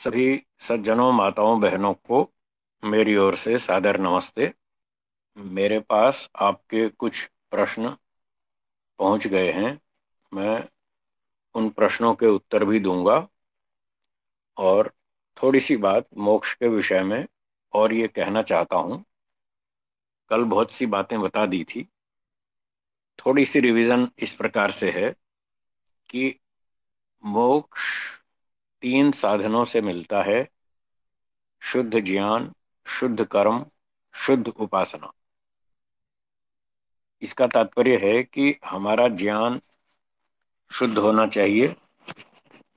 सभी सज्जनों, माताओं, बहनों को मेरी ओर से सादर नमस्ते। मेरे पास आपके कुछ प्रश्न पहुँच गए हैं। मैं उन प्रश्नों के उत्तर भी दूँगा। और थोड़ी सी बात मोक्ष के विषय में और ये कहना चाहता हूँ। कल बहुत सी बातें बता दी थी। थोड़ी सी रिवीजन इस प्रकार से है कि मोक्ष तीन साधनों से मिलता है, शुद्ध ज्ञान, शुद्ध कर्म, शुद्ध उपासना। इसका तात्पर्य है कि हमारा ज्ञान शुद्ध होना चाहिए,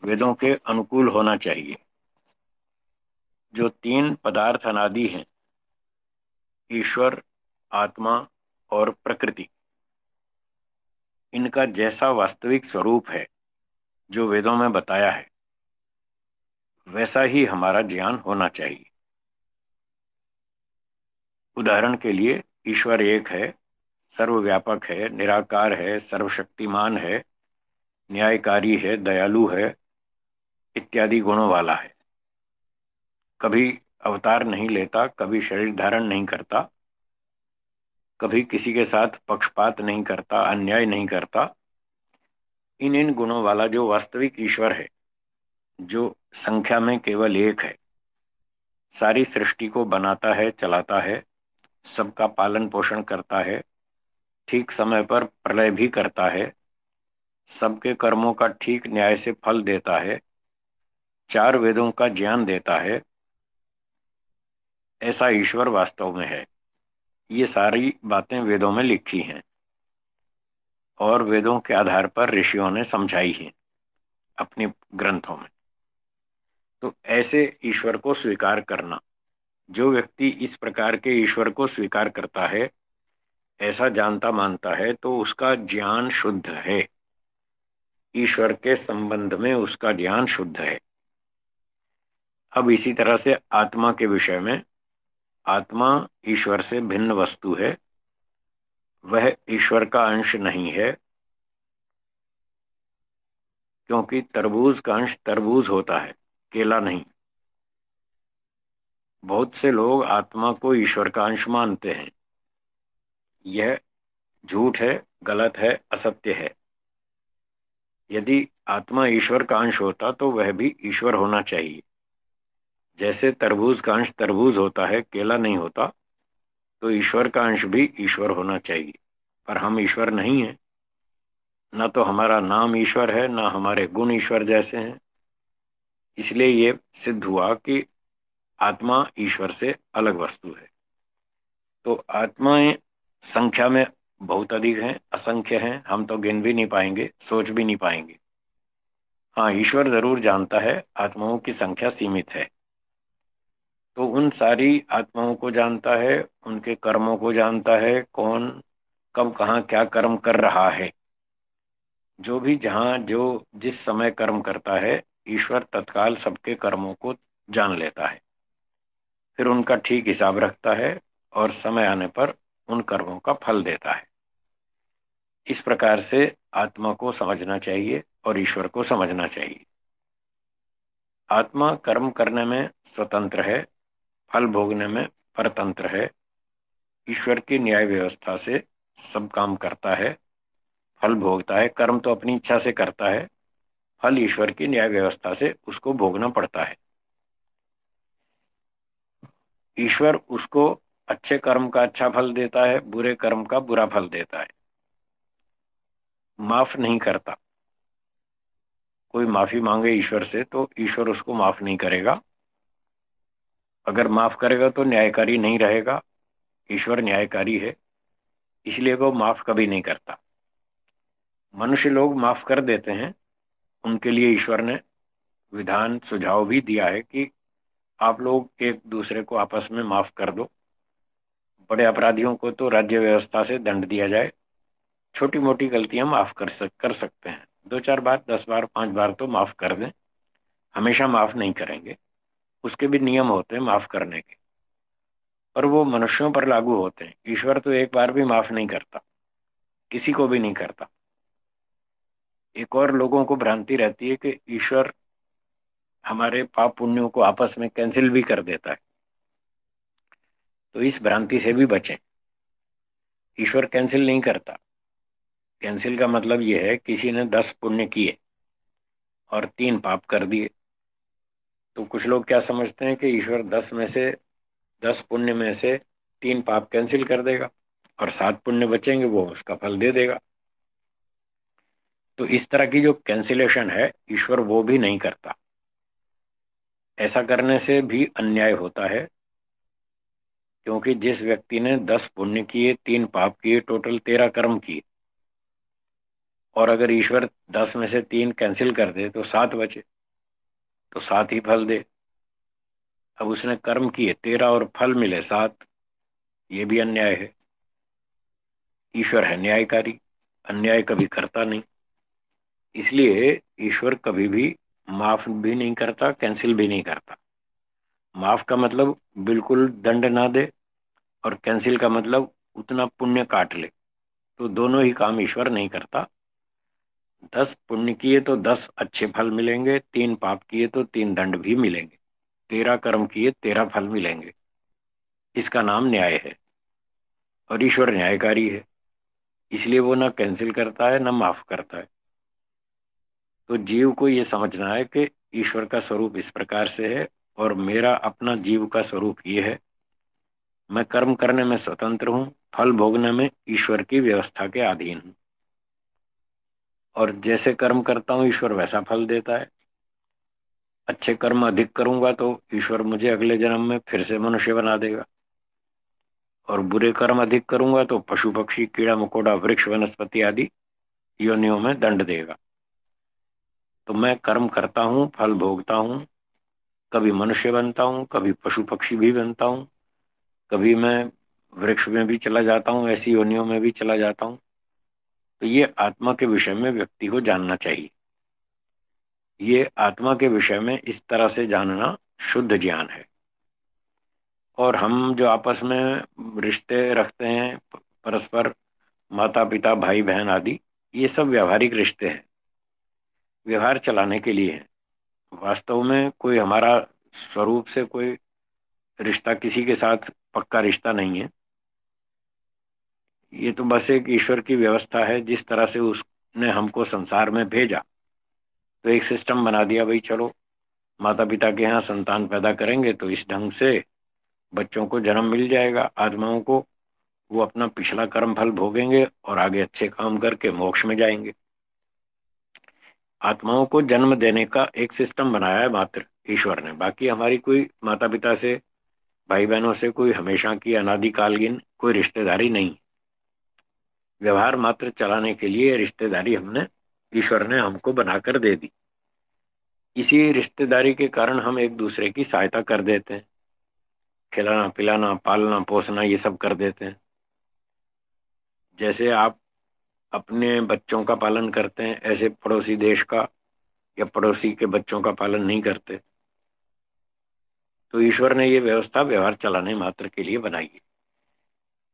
वेदों के अनुकूल होना चाहिए। जो तीन पदार्थ अनादि हैं, ईश्वर, आत्मा और प्रकृति, इनका जैसा वास्तविक स्वरूप है जो वेदों में बताया है। वैसा ही हमारा ज्ञान होना चाहिए। उदाहरण के लिए, ईश्वर एक है, सर्वव्यापक है, निराकार है, सर्वशक्तिमान है, न्यायकारी है, दयालु है, इत्यादि गुणों वाला है। कभी अवतार नहीं लेता, कभी शरीर धारण नहीं करता, कभी किसी के साथ पक्षपात नहीं करता, अन्याय नहीं करता। इन इन गुणों वाला जो वास्तविक ईश्वर है जो संख्या में केवल एक है। सारी सृष्टि को बनाता है, चलाता है, सबका पालन पोषण करता है, ठीक समय पर प्रलय भी करता है, सबके कर्मों का ठीक न्याय से फल देता है, चार वेदों का ज्ञान देता है, ऐसा ईश्वर वास्तव में है। ये सारी बातें वेदों में लिखी हैं और वेदों के आधार पर ऋषियों ने समझाई हैं अपने ग्रंथों में। तो ऐसे ईश्वर को स्वीकार करना। जो व्यक्ति इस प्रकार के ईश्वर को स्वीकार करता है, ऐसा जानता मानता है तो उसका ज्ञान शुद्ध है। ईश्वर के संबंध में उसका ज्ञान शुद्ध है। अब इसी तरह से आत्मा के विषय में, आत्मा ईश्वर से भिन्न वस्तु है, वह ईश्वर का अंश नहीं है, क्योंकि तरबूज का अंश तरबूज होता है। केला नहीं। बहुत से लोग आत्मा को ईश्वर का अंश मानते हैं। यह झूठ है, गलत है, असत्य है। यदि आत्मा ईश्वर का अंश होता तो वह भी ईश्वर होना चाहिए। जैसे तरबूज का अंश तरबूज होता है, केला नहीं होता तो ईश्वर का अंश भी ईश्वर होना चाहिए। पर हम ईश्वर नहीं है। न तो हमारा नाम ईश्वर है, ना हमारे गुण ईश्वर जैसे हैं। इसलिए ये सिद्ध हुआ कि आत्मा ईश्वर से अलग वस्तु है। तो आत्माएँ संख्या में बहुत अधिक हैं, असंख्य हैं, हम तो गिन भी नहीं पाएँगे, सोच भी नहीं पाएँगे। हाँ ईश्वर ज़रूर जानता है आत्माओं की संख्या सीमित है। तो उन सारी आत्माओं को जानता है, उनके कर्मों को जानता है, कौन कब, कहाँ, क्या कर्म कर रहा है। जो भी जहाँ, जो जिस समय कर्म करता है ईश्वर तत्काल सबके कर्मों को जान लेता है। फिर उनका ठीक हिसाब रखता है और समय आने पर उन कर्मों का फल देता है। इस प्रकार से आत्मा को समझना चाहिए और ईश्वर को समझना चाहिए। आत्मा कर्म करने में स्वतंत्र है, फल भोगने में परतंत्र है, ईश्वर की न्याय व्यवस्था से सब काम करता है, फल भोगता है, कर्म तो अपनी इच्छा से करता है फल ईश्वर की न्याय व्यवस्था से उसको भोगना पड़ता है। ईश्वर उसको अच्छे कर्म का अच्छा फल देता है, बुरे कर्म का बुरा फल देता है। माफ़ नहीं करता। कोई माफ़ी मांगे ईश्वर से तो ईश्वर उसको माफ़ नहीं करेगा। अगर माफ़ करेगा तो न्यायकारी नहीं रहेगा। ईश्वर न्यायकारी है, इसलिए वो माफ़ कभी नहीं करता। मनुष्य लोग माफ़ कर देते हैं उनके लिए ईश्वर ने विधान, सुझाव भी दिया है कि आप लोग एक दूसरे को आपस में माफ़ कर दो। बड़े अपराधियों को तो राज्य व्यवस्था से दंड दिया जाए। छोटी मोटी गलतियाँ माफ़ कर सक, कर सकते हैं। दो चार बार, दस बार, पाँच बार तो माफ़ कर दें। हमेशा माफ़ नहीं करेंगे। उसके भी नियम होते हैं माफ़ करने के। और वो मनुष्यों पर लागू होते हैं। ईश्वर तो एक बार भी माफ़ नहीं करता। किसी को भी नहीं करता। एक और लोगों को भ्रांति रहती है कि ईश्वर हमारे पाप पुण्यों को आपस में कैंसिल भी कर देता है। तो इस भ्रांति से भी बचें। ईश्वर कैंसिल नहीं करता। कैंसिल का मतलब यह है, किसी ने दस पुण्य किए और तीन पाप कर दिए। तो कुछ लोग क्या समझते हैं कि ईश्वर दस में से, दस पुण्य में से तीन पाप कैंसिल कर देगा और सात पुण्य बचेंगे, वो उसका फल दे देगा। तो इस तरह की जो कैंसिलेशन है, ईश्वर वो भी नहीं करता। ऐसा करने से भी अन्याय होता है, क्योंकि जिस व्यक्ति ने दस पुण्य किए, तीन पाप किए टोटल तेरह कर्म किए, और अगर ईश्वर दस में से तीन कैंसिल कर दे तो सात बचे तो सात ही फल दे। अब उसने कर्म किए, तेरह और फल मिले, सात, ये भी अन्याय है। ईश्वर है न्यायकारी, अन्याय कभी करता नहीं। इसलिए ईश्वर कभी भी माफ़ भी नहीं करता कैंसिल भी नहीं करता। माफ़ का मतलब बिल्कुल दंड ना दे और कैंसिल का मतलब उतना पुण्य काट ले। तो दोनों ही काम ईश्वर नहीं करता। दस पुण्य किए तो दस अच्छे फल मिलेंगे, तीन पाप किए तो तीन दंड भी मिलेंगे। तेरह कर्म किए तेरह फल मिलेंगे। इसका नाम न्याय है और ईश्वर न्यायकारी है। इसलिए वो ना कैंसिल करता है, ना माफ़ करता है। तो जीव को ये समझना है कि ईश्वर का स्वरूप इस प्रकार से है और मेरा अपना जीव का स्वरूप ये है। मैं कर्म करने में स्वतंत्र हूँ, फल भोगने में ईश्वर की व्यवस्था के अधीन हूँ। और जैसे कर्म करता हूँ, ईश्वर वैसा फल देता है। अच्छे कर्म अधिक करूँगा तो ईश्वर मुझे अगले जन्म में फिर से मनुष्य बना देगा। और बुरे कर्म अधिक करूँगा तो पशु पक्षी, कीड़ा मकोड़ा, वृक्ष, वनस्पति आदि योनियों में दंड देगा। तो मैं कर्म करता हूँ, फल भोगता हूँ, कभी मनुष्य बनता हूँ, कभी पशु पक्षी भी बनता हूँ, कभी मैं वृक्ष में भी चला जाता हूँ, ऐसी योनियों में भी चला जाता हूँ। तो ये आत्मा के विषय में व्यक्ति को जानना चाहिए। ये आत्मा के विषय में इस तरह से जानना शुद्ध ज्ञान है। और हम जो आपस में रिश्ते रखते हैं परस्पर माता पिता भाई बहन आदि, ये सब व्यावहारिक रिश्ते हैं। व्यवहार चलाने के लिए है वास्तव में कोई हमारा स्वरूप से कोई रिश्ता किसी के साथ पक्का रिश्ता नहीं है। ये तो बस एक ईश्वर की व्यवस्था है, जिस तरह से उसने हमको संसार में भेजा। तो एक सिस्टम बना दिया, भाई चलो माता पिता के यहाँ संतान पैदा करेंगे तो इस ढंग से बच्चों को जन्म मिल जाएगा, आत्माओं को वो अपना पिछला कर्म फल भोगेंगे और आगे अच्छे काम करके मोक्ष में जाएँगे। आत्माओं को जन्म देने का एक सिस्टम बनाया है मात्र, ईश्वर ने। बाकी हमारी कोई माता पिता से भाई बहनों से कोई हमेशा की अनादिकालीन कोई रिश्तेदारी नहीं। व्यवहार मात्र चलाने के लिए रिश्तेदारी हमने, ईश्वर ने हमको बनाकर दे दी। इसी रिश्तेदारी के कारण हम एक दूसरे की सहायता कर देते हैं। खिलाना, पिलाना, पालना, पोसना, ये सब कर देते हैं। जैसे आप अपने बच्चों का पालन करते हैं, ऐसे पड़ोसी देश का या पड़ोसी के बच्चों का पालन नहीं करते। तो ईश्वर ने ये व्यवस्था व्यवहार चलाने मात्र के लिए बनाई है।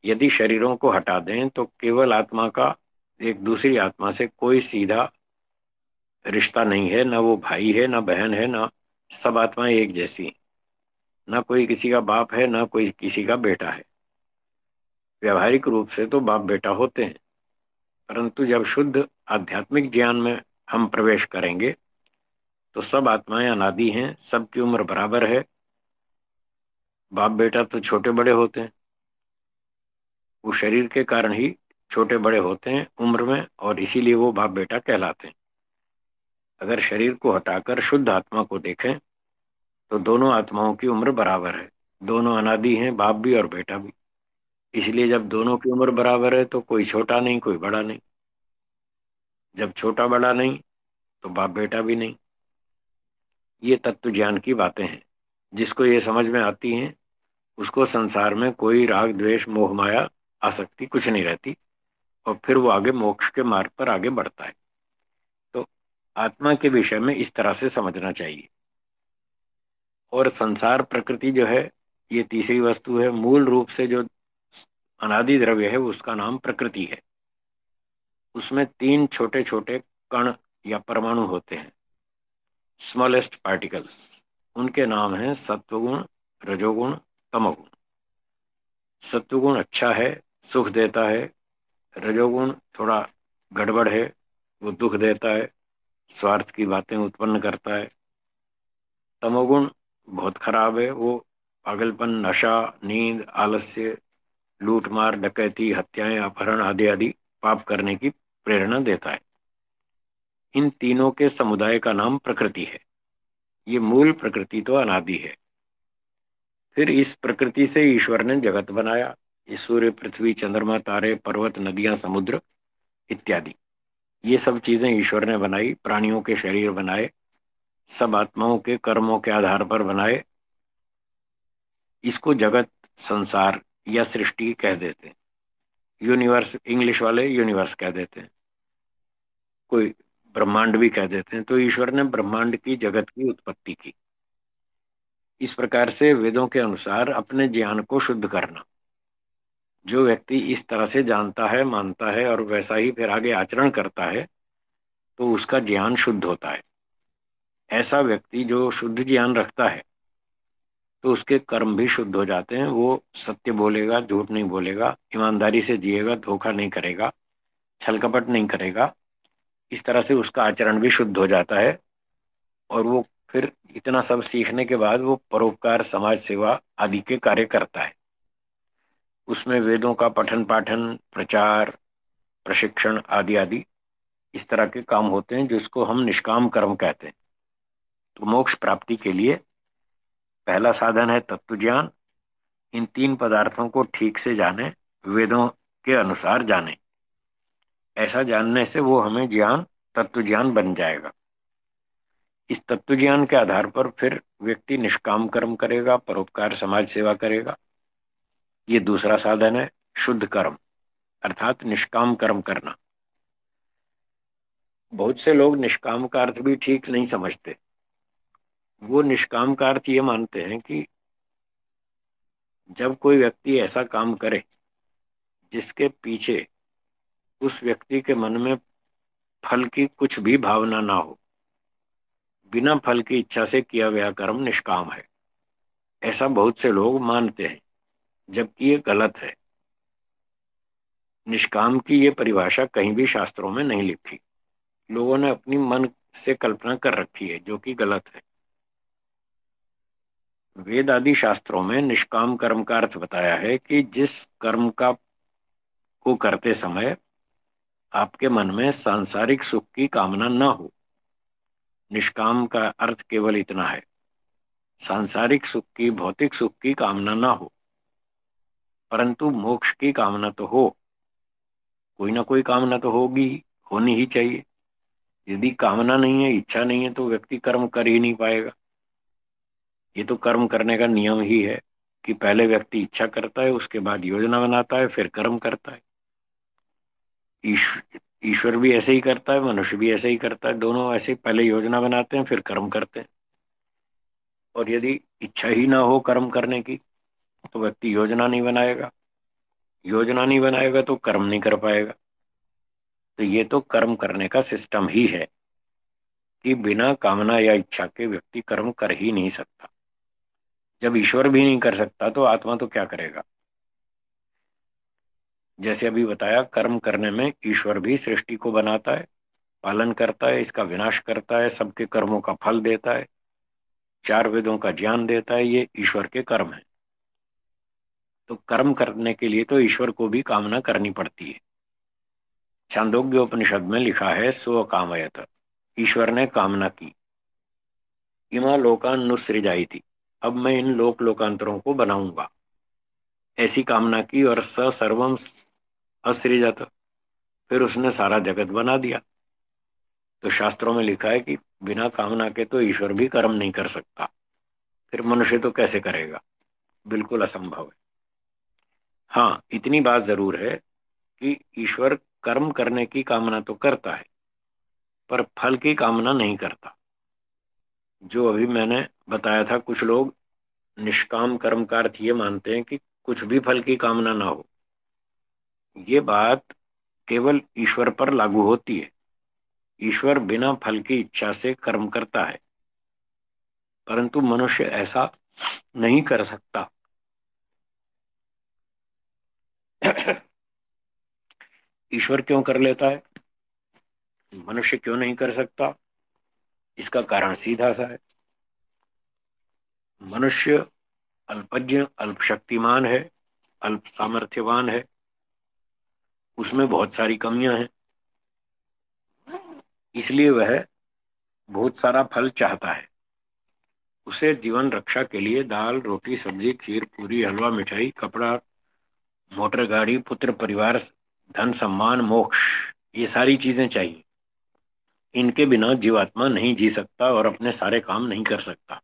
यदि शरीरों को हटा दें तो केवल आत्मा का, एक दूसरी आत्मा से कोई सीधा रिश्ता नहीं है, ना वो भाई है, ना बहन है, ना सब आत्माएँ एक जैसी ना कोई किसी का बाप है, ना कोई किसी का बेटा है। व्यवहारिक रूप से तो बाप बेटा होते हैं। परंतु जब शुद्ध आध्यात्मिक ज्ञान में हम प्रवेश करेंगे तो सब आत्माएँ अनादि हैं, सबकी उम्र बराबर है। बाप बेटा तो छोटे बड़े होते हैं। वो शरीर के कारण ही छोटे बड़े होते हैं उम्र में, और इसीलिए वो बाप बेटा कहलाते हैं। अगर शरीर को हटाकर शुद्ध आत्मा को देखें तो दोनों आत्माओं की उम्र बराबर है। दोनों अनादि हैं, बाप भी और बेटा भी। इसलिए जब दोनों की उम्र बराबर है तो कोई छोटा नहीं, कोई बड़ा नहीं। जब छोटा बड़ा नहीं तो बाप बेटा भी नहीं। ये तत्व ज्ञान की बातें हैं। जिसको ये समझ में आती हैं, उसको संसार में कोई राग, द्वेष, मोह, माया, आसक्ति कुछ नहीं रहती, और फिर वो आगे मोक्ष के मार्ग पर आगे बढ़ता है। तो आत्मा के विषय में इस तरह से समझना चाहिए। और संसार प्रकृति जो है, ये तीसरी वस्तु है। मूल रूप से जो अनादि द्रव्य है, उसका नाम प्रकृति है। उसमें तीन छोटे छोटे कण या परमाणु होते हैं। स्मॉलेस्ट पार्टिकल्स उनके नाम हैं सत्वगुण, रजोगुण, तमोगुण। सत्वगुण अच्छा है, सुख देता है, रजोगुण थोड़ा गड़बड़ है, वो दुख देता है, स्वार्थ की बातें उत्पन्न करता है। तमोगुण बहुत खराब है, वो पागलपन, नशा, नींद, आलस्य लूटमार, डकैती, हत्याएँ, अपहरण आदि आदि पाप करने की प्रेरणा देता है। इन तीनों के समुदाय का नाम प्रकृति है। ये मूल प्रकृति तो अनादि है। फिर इस प्रकृति से ईश्वर ने जगत बनाया। सूर्य, पृथ्वी, चंद्रमा, तारे, पर्वत, नदियाँ, समुद्र इत्यादि। ये सब चीज़ें ईश्वर ने बनाई, प्राणियों के शरीर बनाए, सब आत्माओं के कर्मों के आधार पर बनाए। इसको जगत, संसार या सृष्टि कह देते हैं। यूनिवर्स इंग्लिश वाले यूनिवर्स कह देते हैं। कोई ब्रह्मांड भी कह देते हैं। तो ईश्वर ने ब्रह्मांड की, जगत की उत्पत्ति की। इस प्रकार से वेदों के अनुसार अपने ज्ञान को शुद्ध करना। जो व्यक्ति इस तरह से जानता है, मानता है और वैसा ही फिर आगे आचरण करता है तो उसका ज्ञान शुद्ध होता है। ऐसा व्यक्ति जो शुद्ध ज्ञान रखता है तो उसके कर्म भी शुद्ध हो जाते हैं। वो सत्य बोलेगा, झूठ नहीं बोलेगा, ईमानदारी से जिएगा, धोखा नहीं करेगा छल कपट नहीं करेगा। इस तरह से उसका आचरण भी शुद्ध हो जाता है। और वो फिर इतना सब सीखने के बाद वो परोपकार, समाज सेवा आदि के कार्य करता है। उसमें वेदों का पठन पाठन, प्रचार, प्रशिक्षण आदि आदि इस तरह के काम होते हैं, जिसको हम निष्काम कर्म कहते हैं। तो मोक्ष प्राप्ति के लिए पहला साधन है तत्व ज्ञान इन तीन पदार्थों को ठीक से जाने, वेदों के अनुसार जाने। ऐसा जानने से वो हमें ज्ञान तत्व ज्ञान बन जाएगा। इस तत्व ज्ञान के आधार पर फिर व्यक्ति निष्काम कर्म करेगा, परोपकार समाज सेवा करेगा। ये दूसरा साधन है शुद्ध कर्म, अर्थात निष्काम कर्म करना। बहुत से लोग निष्काम का अर्थ भी ठीक नहीं समझते। वो निष्काम का अर्थ ये मानते हैं कि जब कोई व्यक्ति ऐसा काम करे, जिसके पीछे उस व्यक्ति के मन में फल की कुछ भी भावना ना हो, बिना फल की इच्छा से किया गया कर्म निष्काम है। ऐसा बहुत से लोग मानते हैं, जबकि ये गलत है। निष्काम की ये परिभाषा कहीं भी शास्त्रों में नहीं लिखी। लोगों ने अपनी मन से कल्पना कर रखी है, जो कि गलत है। वेद आदि शास्त्रों में निष्काम कर्म का अर्थ बताया है कि जिस कर्म का को करते समय आपके मन में सांसारिक सुख की कामना न हो, निष्काम का अर्थ केवल इतना है। सांसारिक सुख की, भौतिक सुख की कामना ना हो, परंतु मोक्ष की कामना तो हो। कोई ना कोई कामना तो होगी, होनी ही चाहिए। यदि कामना नहीं है, इच्छा नहीं है तो व्यक्ति कर्म कर ही नहीं पाएगा। ये तो कर्म करने का नियम ही है कि पहले व्यक्ति इच्छा करता है, उसके बाद योजना बनाता है, फिर कर्म करता है। ईश्वर भी ऐसे ही करता है, मनुष्य भी ऐसे ही करता है, दोनों ऐसे पहले योजना बनाते हैं, फिर कर्म करते हैं। और यदि इच्छा ही ना हो कर्म करने की तो व्यक्ति योजना नहीं बनाएगा। योजना नहीं बनाएगा तो कर्म नहीं कर पाएगा। तो ये तो कर्म करने का सिस्टम ही है कि बिना कामना या इच्छा के व्यक्ति कर्म कर ही नहीं सकता। जब ईश्वर भी नहीं कर सकता तो आत्मा तो क्या करेगा? जैसे अभी बताया, कर्म करने में ईश्वर भी सृष्टि को बनाता है, पालन करता है, इसका विनाश करता है, सबके कर्मों का फल देता है, चार वेदों का ज्ञान देता है, ये ईश्वर के कर्म है। तो कर्म करने के लिए तो ईश्वर को भी कामना करनी पड़ती है। छांदोग्य उपनिषद में लिखा है, स्व कामयत। ईश्वर ने कामना की। इमा लोकान नुसृजाई थी अब मैं इन लोक लोकांतरों को बनाऊँगा। ऐसी कामना की और स सर्वम असृजत फिर उसने सारा जगत बना दिया। तो शास्त्रों में लिखा है कि बिना कामना के तो ईश्वर भी कर्म नहीं कर सकता। फिर मनुष्य तो कैसे करेगा? बिल्कुल असंभव है। हाँ इतनी बात ज़रूर है कि ईश्वर कर्म करने की कामना तो करता है, पर फल की कामना नहीं करता। जो अभी मैंने बताया था, कुछ लोग निष्काम कर्म का अर्थ ये मानते हैं कि कुछ भी फल की कामना ना हो। ये बात केवल ईश्वर पर लागू होती है। ईश्वर बिना फल की इच्छा से कर्म करता है, परंतु मनुष्य ऐसा नहीं कर सकता। ईश्वर क्यों कर लेता है? मनुष्य क्यों नहीं कर सकता? इसका कारण सीधा सा है। मनुष्य अल्पज्ञ अल्प शक्तिमान है अल्प सामर्थ्यवान है। उसमें बहुत सारी कमियाँ हैं। इसलिए वह बहुत सारा फल चाहता है। उसे जीवन रक्षा के लिए दाल, रोटी, सब्ज़ी, खीर, पूरी, हलवा, मिठाई, कपड़ा, मोटर गाड़ी, पुत्र, परिवार, धन सम्मान, मोक्ष, ये सारी चीज़ें चाहिए। इनके बिना जीवात्मा नहीं जी सकता और अपने सारे काम नहीं कर सकता।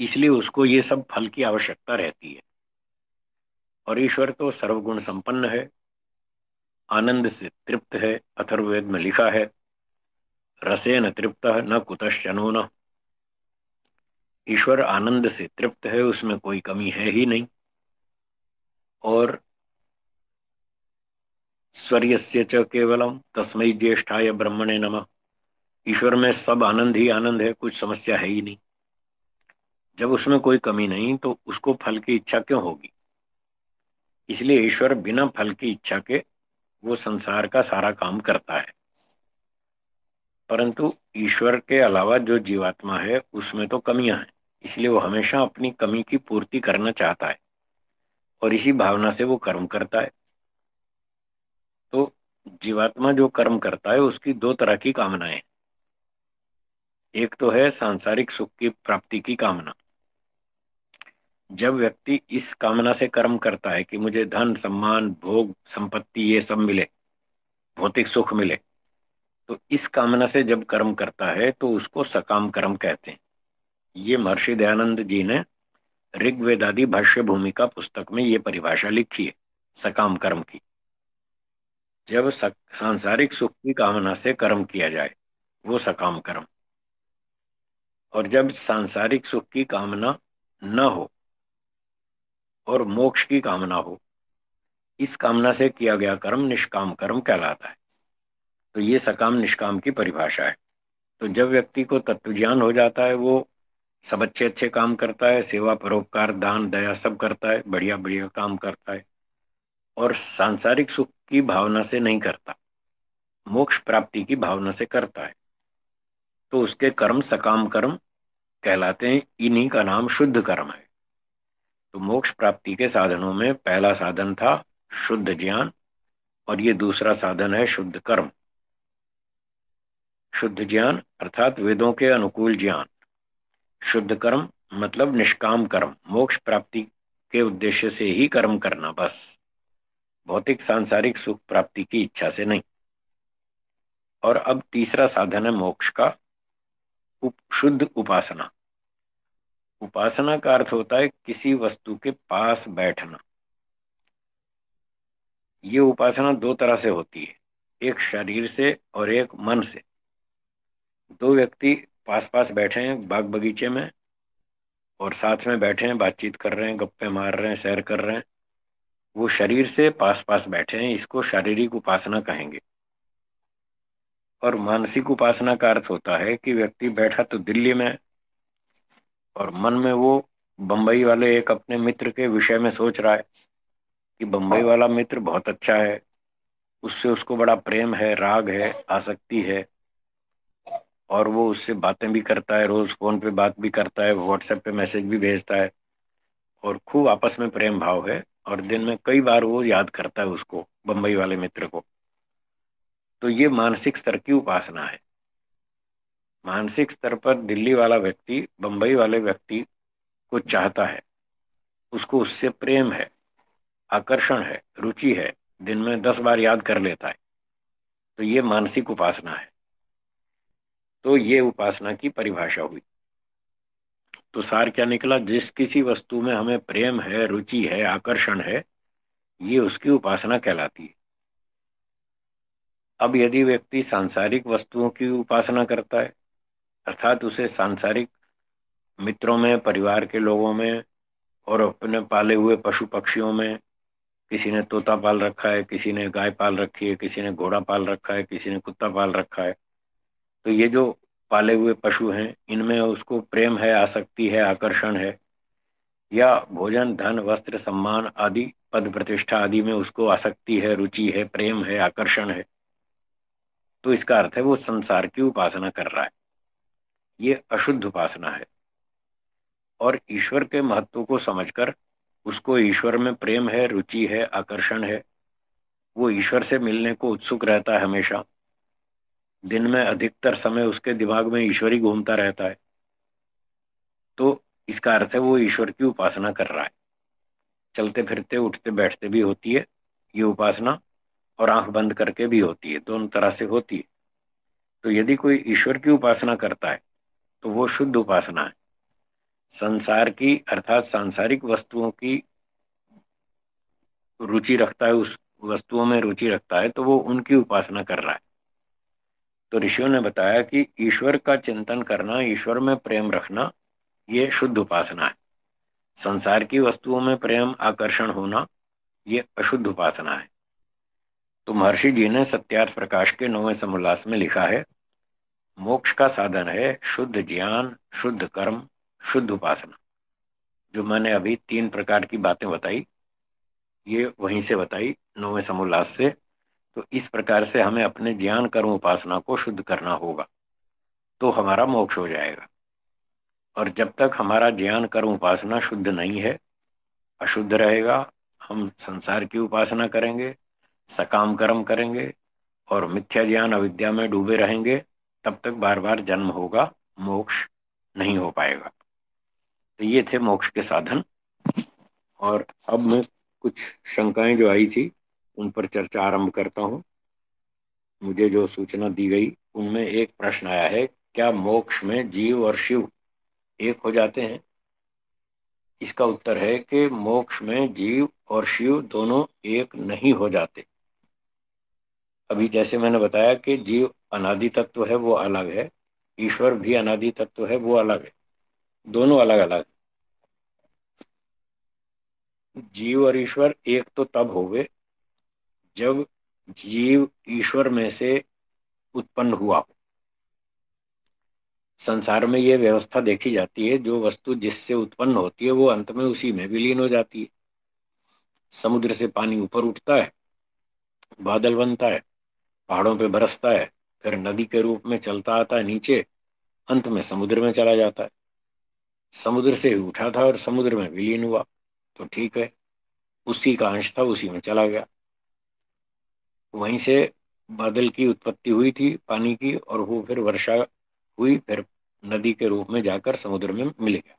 इसलिए उसको ये सब फल की आवश्यकता रहती है। और ईश्वर तो सर्वगुण संपन्न है, आनंद से तृप्त है अथर्वेद में लिखा है, रसे न तृप्त, न कुतश्चनो न। ईश्वर आनंद से तृप्त है, उसमें कोई कमी है ही नहीं। और स्वर्य च केवलम तस्मय ज्येष्ठाय ब्रह्मणे नम। ईश्वर में सब आनंद ही आनंद है, कुछ समस्या है ही नहीं। जब उसमें कोई कमी नहीं तो उसको फल की इच्छा क्यों होगी? इसलिए ईश्वर बिना फल की इच्छा के वो संसार का सारा काम करता है। परंतु ईश्वर के अलावा जो जीवात्मा है, उसमें तो कमियाँ हैं। इसलिए वो हमेशा अपनी कमी की पूर्ति करना चाहता है। और इसी भावना से वो कर्म करता है। जीवात्मा जो कर्म करता है, उसकी दो तरह की कामनाएँ एक तो है सांसारिक सुख की प्राप्ति की कामना। जब व्यक्ति इस कामना से कर्म करता है कि मुझे धन, सम्मान, भोग, संपत्ति ये सब मिले, भौतिक सुख मिले तो इस कामना से जब कर्म करता है तो उसको सकाम कर्म कहते हैं। ये महर्षि दयानंद जी ने ऋग्वेदादि भाष्य भूमिका पुस्तक में ये परिभाषा लिखी है, सकाम कर्म की। जब सांसारिक सुख की कामना से कर्म किया जाए, वो सकाम कर्म। और जब सांसारिक सुख की कामना न हो और मोक्ष की कामना हो, इस कामना से किया गया कर्म निष्काम कर्म कहलाता है। तो ये सकाम निष्काम की परिभाषा है। तो जब व्यक्ति को तत्व ज्ञान हो जाता है, वो सब अच्छे अच्छे काम करता है, सेवा परोपकार, दान, दया सब करता है, बढ़िया बढ़िया काम करता है। और सांसारिक सुख की भावना से नहीं करता। मोक्ष प्राप्ति की भावना से करता है। तो उसके कर्म सकाम कर्म कहलाते हैं। इन्हीं का नाम शुद्ध कर्म है। तो मोक्ष प्राप्ति के साधनों में पहला साधन था शुद्ध ज्ञान और ये दूसरा साधन है शुद्ध कर्म। शुद्ध ज्ञान अर्थात वेदों के अनुकूल ज्ञान। शुद्ध कर्म मतलब निष्काम कर्म। मोक्ष प्राप्ति के उद्देश्य से ही कर्म करना बस। भौतिक सांसारिक सुख प्राप्ति की इच्छा से नहीं। और अब तीसरा साधन है मोक्ष का उप, शुद्ध उपासना। उपासना का अर्थ होता है किसी वस्तु के पास बैठना। ये उपासना दो तरह से होती है एक शरीर से और एक मन से। दो व्यक्ति पास पास बैठे हैं बाग बगीचे में और साथ में बैठे हैं बातचीत कर रहे हैं गप्पे मार रहे हैं सैर कर रहे हैं। वो शरीर से पास पास बैठे हैं, इसको शारीरिक उपासना कहेंगे। और मानसिक उपासना का अर्थ होता है कि व्यक्ति बैठा तो दिल्ली में और मन में वो बम्बई वाले एक अपने मित्र के विषय में सोच रहा है कि बम्बई वाला मित्र बहुत अच्छा है, उससे उसको बड़ा प्रेम है, राग है, आसक्ति है और वो उससे बातें भी करता है, रोज फ़ोन पे बात भी करता है, व्हाट्सएप पे मैसेज भी भेजता है और खूब आपस में प्रेम भाव है। और दिन में कई बार वो याद करता है उसको, बंबई वाले मित्र को। तो ये मानसिक स्तर की उपासना है। मानसिक स्तर पर दिल्ली वाला व्यक्ति, बंबई वाले व्यक्ति को चाहता है। उसको उससे प्रेम है, आकर्षण है, रुचि है, दिन में दस बार याद कर लेता है। तो ये मानसिक उपासना है। तो ये उपासना की परिभाषा हुई। तो सार क्या निकला? जिस किसी वस्तु में हमें प्रेम है, रुचि है, आकर्षण है, ये उसकी उपासना कहलाती है। अब यदि व्यक्ति सांसारिक वस्तुओं की उपासना करता है, अर्थात उसे सांसारिक मित्रों में, परिवार के लोगों में और अपने पाले हुए पशु पक्षियों में किसी ने तोता पाल रखा है, किसी ने गाय पाल रखी है, किसी ने घोड़ा पाल रखा है, किसी ने कुत्ता पाल रखा है तो ये जो पाले हुए पशु हैं, इनमें उसको प्रेम है, आसक्ति है, आकर्षण है। या भोजन, धन, वस्त्र, सम्मान आदि, पद प्रतिष्ठा आदि में उसको आसक्ति है, रुचि है, प्रेम है, आकर्षण है। तो इसका अर्थ है वो संसार की उपासना कर रहा है। ये अशुद्ध उपासना है। और ईश्वर के महत्व को समझकर उसको ईश्वर में प्रेम है, रुचि है, आकर्षण है, वो ईश्वर से मिलने को उत्सुक रहता है हमेशा। दिन में अधिकतर समय उसके दिमाग में ईश्वर ही घूमता रहता है। तो इसका अर्थ है वो ईश्वर की उपासना कर रहा है। चलते फिरते, उठते, बैठते भी होती है ये उपासना और आँख बंद करके भी होती है, दोनों तरह से होती है। तो यदि कोई ईश्वर की उपासना करता है तो वो शुद्ध उपासना है। संसार की, अर्थात सांसारिक वस्तुओं की रुचि रखता है, उस वस्तुओं में रुचि रखता है तो वो उनकी उपासना कर रहा है। तो ऋषियों ने बताया कि ईश्वर का चिंतन करना, ईश्वर में प्रेम रखना, ये शुद्ध उपासना है। संसार की वस्तुओं में प्रेम, आकर्षण होना, ये अशुद्ध उपासना है। तो महर्षि जी ने सत्यार्थ प्रकाश के नौवें समोल्लास में लिखा है, मोक्ष का साधन है शुद्ध ज्ञान, शुद्ध कर्म, शुद्ध उपासना। जो मैंने अभी तीन प्रकार की बातें बताई, ये वहीं से बताई, नौवें समोल्लास से। तो इस प्रकार से हमें अपने ज्ञान कर्म उपासना को शुद्ध करना होगा तो हमारा मोक्ष हो जाएगा। और जब तक हमारा ज्ञान कर्म उपासना शुद्ध नहीं है, अशुद्ध रहेगा, हम संसार की उपासना करेंगे, सकाम कर्म करेंगे और मिथ्या ज्ञान अविद्या में डूबे रहेंगे, तब तक बार बार जन्म होगा, मोक्ष नहीं हो पाएगा। तो ये थे मोक्ष के साधन। और अब मैं कुछ शंकाएँ जो आई थी उन पर चर्चा आरंभ करता हूँ। मुझे जो सूचना दी गई, उनमें एक प्रश्न आया है, क्या मोक्ष में जीव और शिव एक हो जाते हैं? इसका उत्तर है कि मोक्ष में जीव और शिव दोनों एक नहीं हो जाते। अभी जैसे मैंने बताया कि जीव अनादि तत्व है, वो अलग है। ईश्वर भी अनादि तत्व है, वो अलग है। दोनों अलग अलग जीव और ईश्वर एक तो तब हो जब जीव ईश्वर में से उत्पन्न हुआ, संसार में यह व्यवस्था देखी जाती है, जो वस्तु जिससे उत्पन्न होती है, वो अंत में उसी में विलीन हो जाती है। समुद्र से पानी ऊपर उठता है, बादल बनता है, पहाड़ों पे बरसता है, फिर नदी के रूप में चलता आता है, नीचे, अंत में समुद्र में चला जाता है। समुद्र से उठा था और समुद्र में विलीन हुआ तो ठीक है, उसी का अंश था, उसी में चला गया। वहीं से बादल की उत्पत्ति हुई थी, पानी की, और वो फिर वर्षा हुई, फिर नदी के रूप में जाकर समुद्र में मिल गया।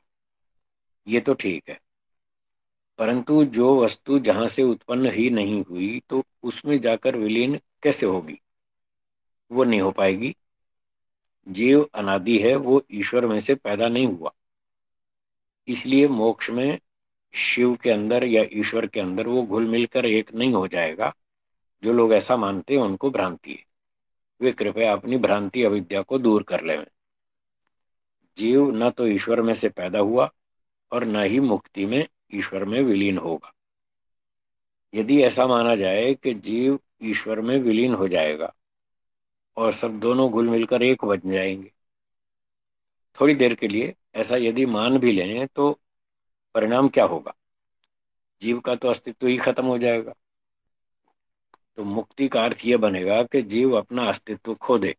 ये तो ठीक है। परंतु जो वस्तु जहाँ से उत्पन्न ही नहीं हुई तो उसमें जाकर विलीन कैसे होगी? वो नहीं हो पाएगी। जीव अनादि है, वो ईश्वर में से पैदा नहीं हुआ। इसलिए मोक्ष में शिव के अंदर या ईश्वर के अंदर वो घुल मिलकर एक नहीं हो जाएगा। जो लोग ऐसा मानते हैं, उनको भ्रांति है। वे कृपया अपनी भ्रांति, अविद्या को दूर कर ले। जीव न तो ईश्वर में से पैदा हुआ और न ही मुक्ति में ईश्वर में विलीन होगा। यदि ऐसा माना जाए कि जीव ईश्वर में विलीन हो जाएगा और सब दोनों घुल मिलकर एक बन जाएँगे। थोड़ी देर के लिए ऐसा यदि मान भी लें तो परिणाम क्या होगा? जीव का तो अस्तित्व ही खत्म हो जाएगा। तो मुक्ति का अर्थ यह बनेगा कि जीव अपना अस्तित्व खो दे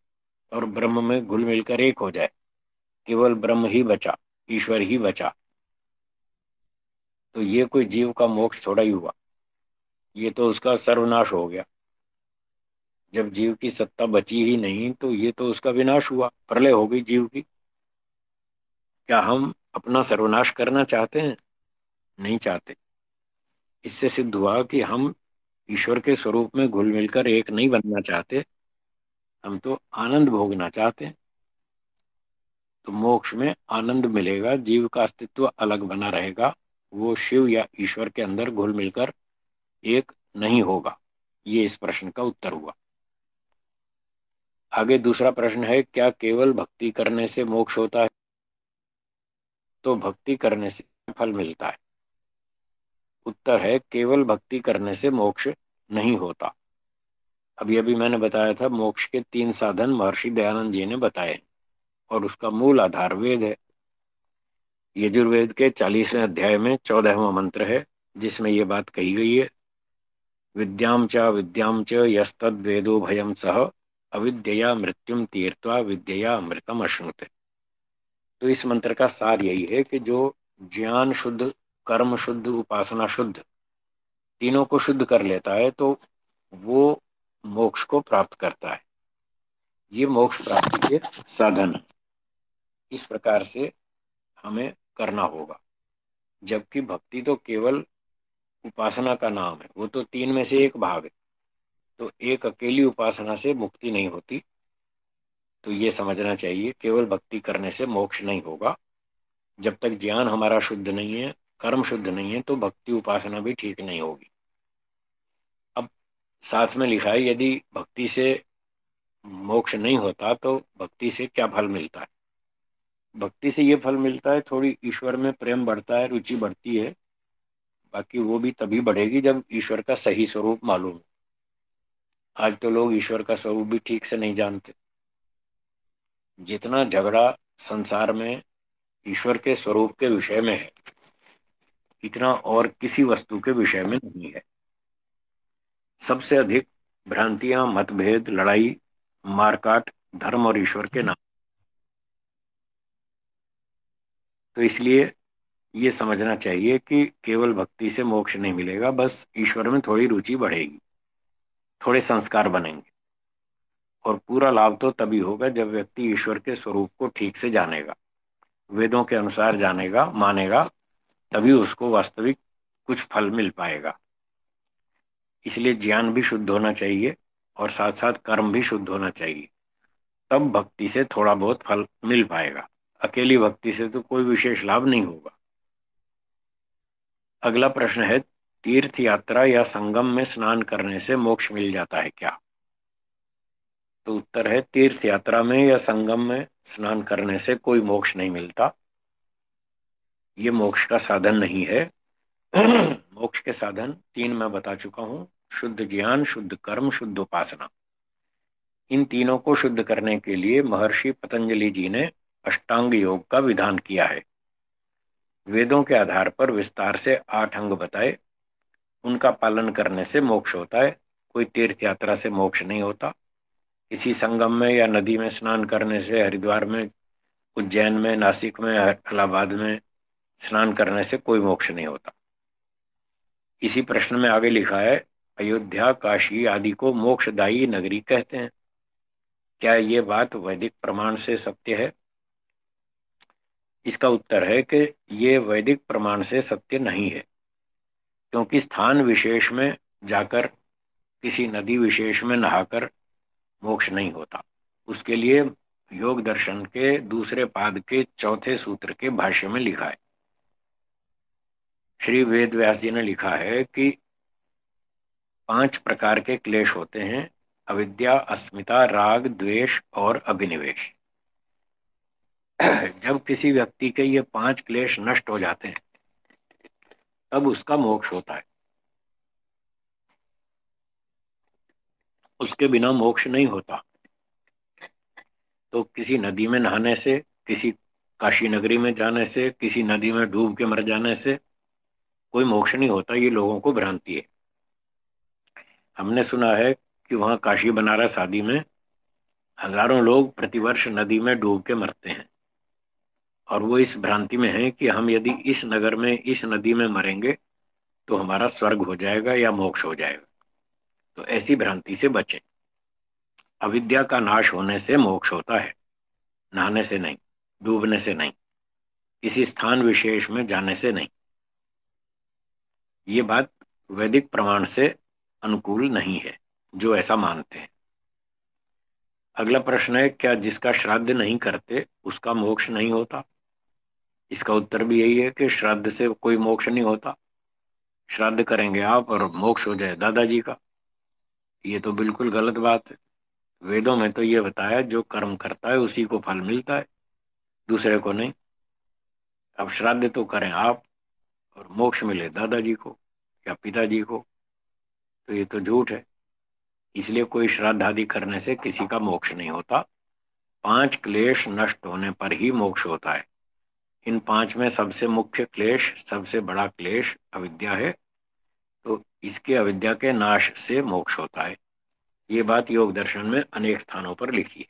और ब्रह्म में घुल मिलकर एक हो जाए। केवल ब्रह्म ही बचा, ईश्वर ही बचा। तो ये कोई जीव का मोक्ष थोड़ा ही हुआ। ये तो उसका सर्वनाश हो गया। जब जीव की सत्ता बची ही नहीं तो ये तो उसका विनाश हुआ, प्रलय हो गई जीव की। क्या हम अपना सर्वनाश करना चाहते हैं? नहीं चाहते। इससे सिद्ध हुआ कि हम ईश्वर के स्वरूप में घुल मिलकर एक नहीं बनना चाहते, हम तो आनंद भोगना चाहते हैं। तो मोक्ष में आनंद मिलेगा, जीव का अस्तित्व अलग बना रहेगा, वो शिव या ईश्वर के अंदर घुल मिलकर एक नहीं होगा। ये इस प्रश्न का उत्तर हुआ। आगे दूसरा प्रश्न है, क्या केवल भक्ति करने से मोक्ष होता है? तो भक्ति करने से फल मिलता है। उत्तर है, केवल भक्ति करने से मोक्ष नहीं होता। अभी अभी मैंने बताया था, मोक्ष के तीन साधन महर्षि दयानंद जी ने बताए और उसका मूल आधार वेद है। यजुर्वेद के चालीसवें अध्याय में चौदहवा मंत्र है, जिसमें यह बात कही गई है विद्याम च विद्याम च यस्तद वेदो भयम सह अविद्या मृत्युम तीर्थवा विद्या अमृतम अश्नुते तो इस मंत्र का सार यही है कि जो ज्ञान शुद्ध कर्म शुद्ध, उपासना शुद्ध, तीनों को शुद्ध कर लेता है तो वो मोक्ष को प्राप्त करता है। ये मोक्ष प्राप्ति के साधन इस प्रकार से हमें करना होगा। जबकि भक्ति तो केवल उपासना का नाम है, वो तो तीन में से एक भाग है। तो एक अकेली उपासना से मुक्ति नहीं होती। तो ये समझना चाहिए, केवल भक्ति करने से मोक्ष नहीं होगा। जब तक ज्ञान हमारा शुद्ध नहीं है कर्म शुद्ध नहीं है तो भक्ति उपासना भी ठीक नहीं होगी। अब साथ में लिखा है, यदि भक्ति से मोक्ष नहीं होता तो भक्ति से क्या फल मिलता है? भक्ति से ये फल मिलता है, थोड़ी ईश्वर में प्रेम बढ़ता है, रुचि बढ़ती है, बाकी वो भी तभी बढ़ेगी जब ईश्वर का सही स्वरूप मालूम आज तो लोग ईश्वर का स्वरूप भी ठीक से नहीं जानते। जितना झगड़ा संसार में ईश्वर के स्वरूप के विषय में है इतना और किसी वस्तु के विषय में नहीं है। सबसे अधिक भ्रांतियाँ, मतभेद, लड़ाई, मारकाट, धर्म और ईश्वर के नाम। तो इसलिए ये समझना चाहिए कि केवल भक्ति से मोक्ष नहीं मिलेगा, बस ईश्वर में थोड़ी रुचि बढ़ेगी, थोड़े संस्कार बनेंगे। और पूरा लाभ तो तभी होगा जब व्यक्ति ईश्वर के स्वरूप को ठीक से जानेगा, वेदों के अनुसार जानेगा, मानेगा तभी उसको वास्तविक कुछ फल मिल पाएगा। इसलिए ज्ञान भी शुद्ध होना चाहिए और साथ साथ कर्म भी शुद्ध होना चाहिए। तब भक्ति से थोड़ा बहुत फल मिल पाएगा। अकेली भक्ति से तो कोई विशेष लाभ नहीं होगा। अगला प्रश्न है, तीर्थ यात्रा या संगम में स्नान करने से मोक्ष मिल जाता है क्या? तो उत्तर है, तीर्थ यात्रा में या संगम में स्नान करने से कोई मोक्ष नहीं मिलता। ये मोक्ष का साधन नहीं है। मोक्ष के साधन तीन मैं बता चुका हूँ। शुद्ध ज्ञान, शुद्ध कर्म, शुद्ध उपासना। इन तीनों को शुद्ध करने के लिए महर्षि पतंजलि जी ने अष्टांग योग का विधान किया है। वेदों के आधार पर विस्तार से आठ अंग बताए। उनका पालन करने से मोक्ष होता है। कोई तीर्थ यात्रा से मोक्ष नहीं होता। किसी संगम में या नदी में स्नान करने से हरिद्वार में, उज्जैन में, नासिक में इलाहाबाद में स्नान करने से कोई मोक्ष नहीं होता। इसी प्रश्न में आगे लिखा है, अयोध्या, काशी आदि को मोक्षदायी नगरी कहते हैं। क्या ये बात वैदिक प्रमाण से सत्य है? इसका उत्तर है कि ये वैदिक प्रमाण से सत्य नहीं है, क्योंकि स्थान विशेष में जाकर, किसी नदी विशेष में नहाकर मोक्ष नहीं होता। उसके लिए योग दर्शन के दूसरे पाद के चौथे सूत्र के भाष्य में लिखा है। श्री वेद व्यास जी ने लिखा है कि पाँच प्रकार के क्लेश होते हैं, अविद्या, अस्मिता, राग, द्वेष और अभिनिवेश। जब किसी व्यक्ति के ये पाँच क्लेश नष्ट हो जाते हैं, तब उसका मोक्ष होता है। उसके बिना मोक्ष नहीं होता। तो किसी नदी में नहाने से, किसी काशी नगरी में जाने से, किसी नदी में डूब के मर जाने से कोई मोक्ष नहीं होता, ये लोगों को भ्रांति है। हमने सुना है कि वहाँ काशी बनारस आदि में हज़ारों लोग प्रतिवर्ष नदी में डूब के मरते हैं। और वो इस भ्रांति में है कि हम यदि इस नगर में, इस नदी में मरेंगे तो हमारा स्वर्ग हो जाएगा या मोक्ष हो जाएगा। तो ऐसी भ्रांति से बचें। अविद्या का नाश होने से मोक्ष होता है, नहाने से नहीं, डूबने से नहीं, किसी स्थान विशेष में जाने से नहीं। ये बात वैदिक प्रमाण से अनुकूल नहीं है, जो ऐसा मानते हैं। अगला प्रश्न है, क्या जिसका श्राद्ध नहीं करते, उसका मोक्ष नहीं होता? इसका उत्तर भी यही है कि श्राद्ध से कोई मोक्ष नहीं होता। श्राद्ध करेंगे आप और मोक्ष हो जाए दादाजी का। ये तो बिल्कुल गलत बात है। वेदों में तो ये बताया, जो कर्म करता है, उसी को फल मिलता है, दूसरे को नहीं। अब श्राद्ध तो करें आप और मोक्ष मिले, दादाजी को या पिताजी को तो ये तो झूठ है। इसलिए कोई श्राद्ध आदि करने से किसी का मोक्ष नहीं होता। पाँच क्लेश नष्ट होने पर ही मोक्ष होता है। इन पाँच में सबसे मुख्य क्लेश, सबसे बड़ा क्लेश अविद्या है। तो इसके अविद्या के नाश से मोक्ष होता है। ये बात योग दर्शन में अनेक स्थानों पर लिखी है।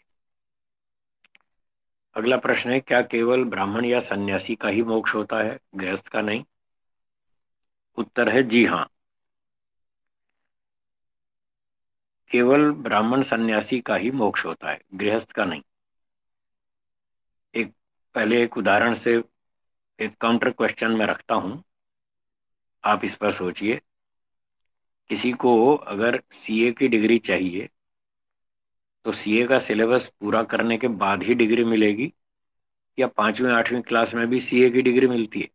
अगला प्रश्न है, क्या केवल ब्राह्मण या सन्यासी का ही मोक्ष होता है, गृहस्थ का नहीं? उत्तर है जी हाँ। केवल ब्राह्मण सन्यासी का ही मोक्ष होता है, गृहस्थ का नहीं। एक, पहले एक उदाहरण से एक काउंटर क्वेश्चन में रखता हूँ। आप इस पर सोचिए। किसी को अगर सीए की डिग्री चाहिए तो सीए का सिलेबस पूरा करने के बाद ही डिग्री मिलेगी, या पांचवी आठवीं क्लास में भी सीए की डिग्री मिलती है।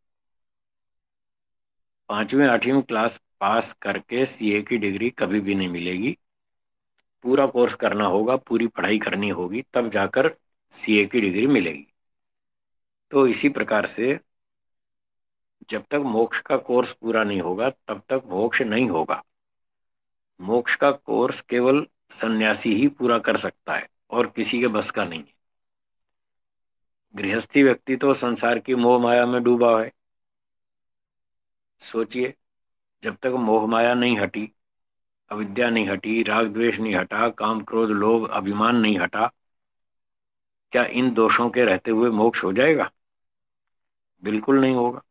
पांचवी आठवीं क्लास पास करके सीए की डिग्री कभी भी नहीं मिलेगी। पूरा कोर्स करना होगा, पूरी पढ़ाई करनी होगी, तब जाकर सीए की डिग्री मिलेगी। तो इसी प्रकार से जब तक मोक्ष का कोर्स पूरा नहीं होगा, तब तक मोक्ष नहीं होगा। मोक्ष का कोर्स केवल सन्यासी ही पूरा कर सकता है और किसी के बस का नहीं है। गृहस्थी व्यक्ति तो संसार की मोह माया में डूबा है। सोचिए, जब तक मोह माया नहीं हटी, अविद्या नहीं हटी, राग द्वेष नहीं हटा, काम क्रोध लोभ अभिमान नहीं हटा, क्या इन दोषों के रहते हुए मोक्ष हो जाएगा? बिल्कुल नहीं होगा।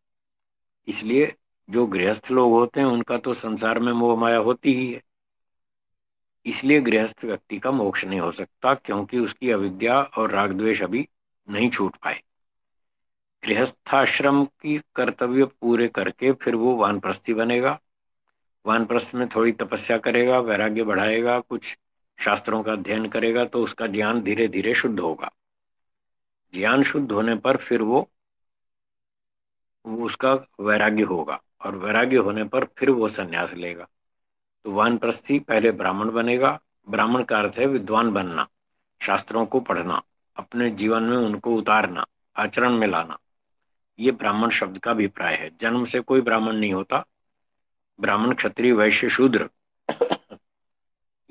इसलिए जो गृहस्थ लोग होते हैं, उनका तो संसार में मोह माया होती ही है। इसलिए गृहस्थ व्यक्ति का मोक्ष नहीं हो सकता, क्योंकि उसकी अविद्या और राग द्वेष अभी नहीं छूट पाए। गृहस्थाश्रम की कर्तव्य पूरे करके फिर वो वानप्रस्थी बनेगा। वानप्रस्थ में थोड़ी तपस्या करेगा वैराग्य बढ़ाएगा कुछ शास्त्रों का अध्ययन करेगा तो उसका ज्ञान धीरे धीरे शुद्ध होगा। ज्ञान शुद्ध होने पर फिर वो, उसका वैराग्य होगा और वैराग्य होने पर फिर वो संन्यास लेगा। तो वानप्रस्थी पहले ब्राह्मण बनेगा। ब्राह्मण का अर्थ है विद्वान बनना शास्त्रों को पढ़ना अपने जीवन में उनको उतारना आचरण में लाना। ये ब्राह्मण शब्द का अभिप्राय है। जन्म से कोई ब्राह्मण नहीं होता। ब्राह्मण क्षत्रिय, वैश्य, शूद्र।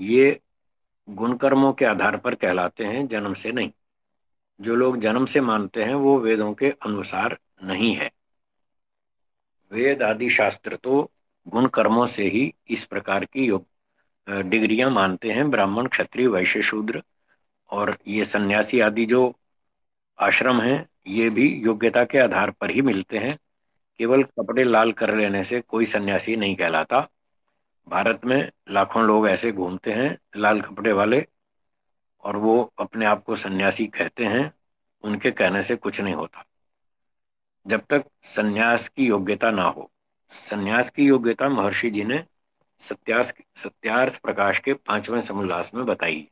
ये गुण कर्मों के आधार पर कहलाते हैं, जन्म से नहीं। जो लोग जन्म से मानते हैं, वो वेदों के अनुसार नहीं है। वेद आदि शास्त्र तो गुण कर्मों से ही इस प्रकार की योग डिग्रियाँ मानते हैं। ब्राह्मण, क्षत्रिय, वैश्य, शूद्र और ये सन्यासी आदि जो आश्रम हैं, ये भी योग्यता के आधार पर ही मिलते हैं। केवल कपड़े लाल कर लेने से कोई सन्यासी नहीं कहलाता। भारत में लाखों लोग ऐसे घूमते हैं, लाल कपड़े वाले, और वो अपने आप को सन्यासी कहते हैं, उनके कहने से कुछ नहीं होता। जब तक सन्यास की योग्यता ना हो, सन्यास की योग्यता महर्षि जी ने सत्यास, सत्यार्थ प्रकाश के पाँचवें समोल्लास में बताई।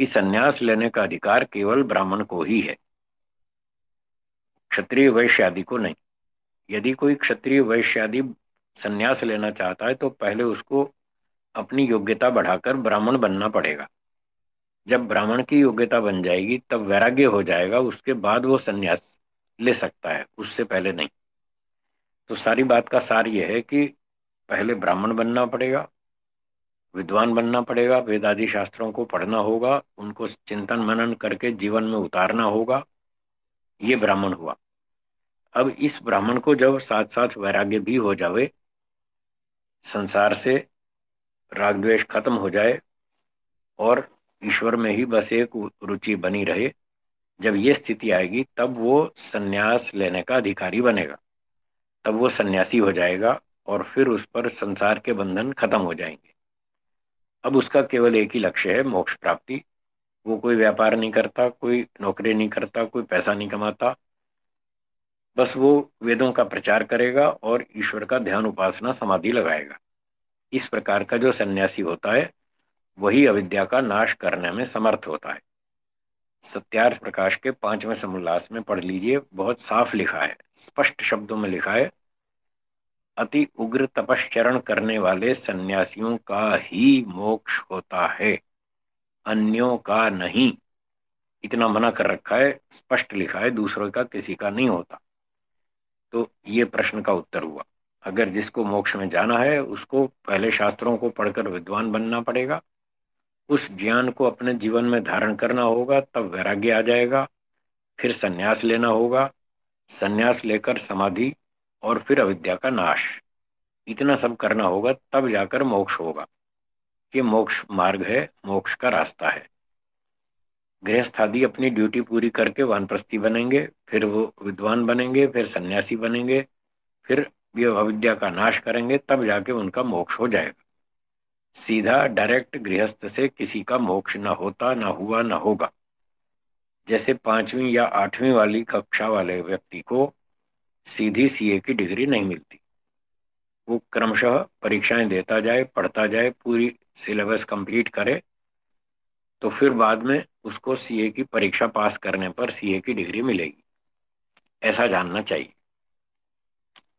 कि सन्यास लेने का अधिकार केवल ब्राह्मण को ही है। क्षत्रिय वैश्य आदि को नहीं। यदि कोई क्षत्रिय वैश्य आदि संन्यास लेना चाहता है तो पहले उसको अपनी योग्यता बढ़ाकर ब्राह्मण बनना पड़ेगा। जब ब्राह्मण की योग्यता बन जाएगी, तब वैराग्य हो जाएगा, उसके बाद वो संन्यास ले सकता है, उससे पहले नहीं। तो सारी बात का सार यह है कि पहले ब्राह्मण बनना पड़ेगा विद्वान बनना पड़ेगा, वेदादि शास्त्रों को पढ़ना होगा, उनको चिंतन मनन करके जीवन में उतारना होगा, ये ब्राह्मण हुआ। अब इस ब्राह्मण को जब साथ साथ वैराग्य भी हो जावे, संसार से राग द्वेष खत्म हो जाए, और ईश्वर में ही बस एक रुचि बनी रहे, जब ये स्थिति आएगी, तब वो सन्यास लेने का अधिकारी बनेगा। तब वो सन्यासी हो जाएगा, और फिर उस पर संसार के बंधन खत्म हो जाएँगे। अब उसका केवल एक ही लक्ष्य है, मोक्ष प्राप्ति। वो कोई व्यापार नहीं करता, कोई नौकरी नहीं करता, कोई पैसा नहीं कमाता। बस वो वेदों का प्रचार करेगा और ईश्वर का ध्यान उपासना समाधि लगाएगा। इस प्रकार का जो सन्यासी होता है, वही अविद्या का नाश करने में समर्थ होता है। सत्यार्थ प्रकाश के पाँचवें समोल्लास में पढ़ लीजिए, बहुत साफ़ लिखा है, स्पष्ट शब्दों में लिखा है अति उग्र तपश्चरण करने वाले सन्यासियों का ही मोक्ष होता है। अन्यों का नहीं। इतना मना कर रखा है, स्पष्ट लिखा है, दूसरों का किसी का नहीं होता। तो ये प्रश्न का उत्तर हुआ। अगर जिसको मोक्ष में जाना है, उसको पहले शास्त्रों को पढ़कर विद्वान बनना पड़ेगा। उस ज्ञान को अपने जीवन में धारण करना होगा, तब वैराग्य आ जाएगा। फिर संन्यास लेना होगा। संन्यास लेकर समाधि और फिर अविद्या का नाश। इतना सब करना होगा, तब जाकर मोक्ष होगा। ये मोक्ष मार्ग है, मोक्ष का रास्ता है। गृहस्थ आदि अपनी ड्यूटी पूरी करके वानप्रस्थी बनेंगे, फिर वो विद्वान बनेंगे, फिर सन्यासी बनेंगे, फिर ये अविद्या का नाश करेंगे, तब जाके उनका मोक्ष हो जाएगा। सीधा डायरेक्ट गृहस्थ से किसी का मोक्ष न होता, न हुआ, न होगा। जैसे पांचवी या आठवीं वाली कक्षा वाले व्यक्ति को सीधी सीए की डिग्री नहीं मिलती। वो क्रमशः परीक्षाएँ देता जाए, पढ़ता जाए, पूरी सिलेबस कंप्लीट करे तो फिर बाद में उसको सीए की परीक्षा पास करने पर सीए की डिग्री मिलेगी। ऐसा जानना चाहिए।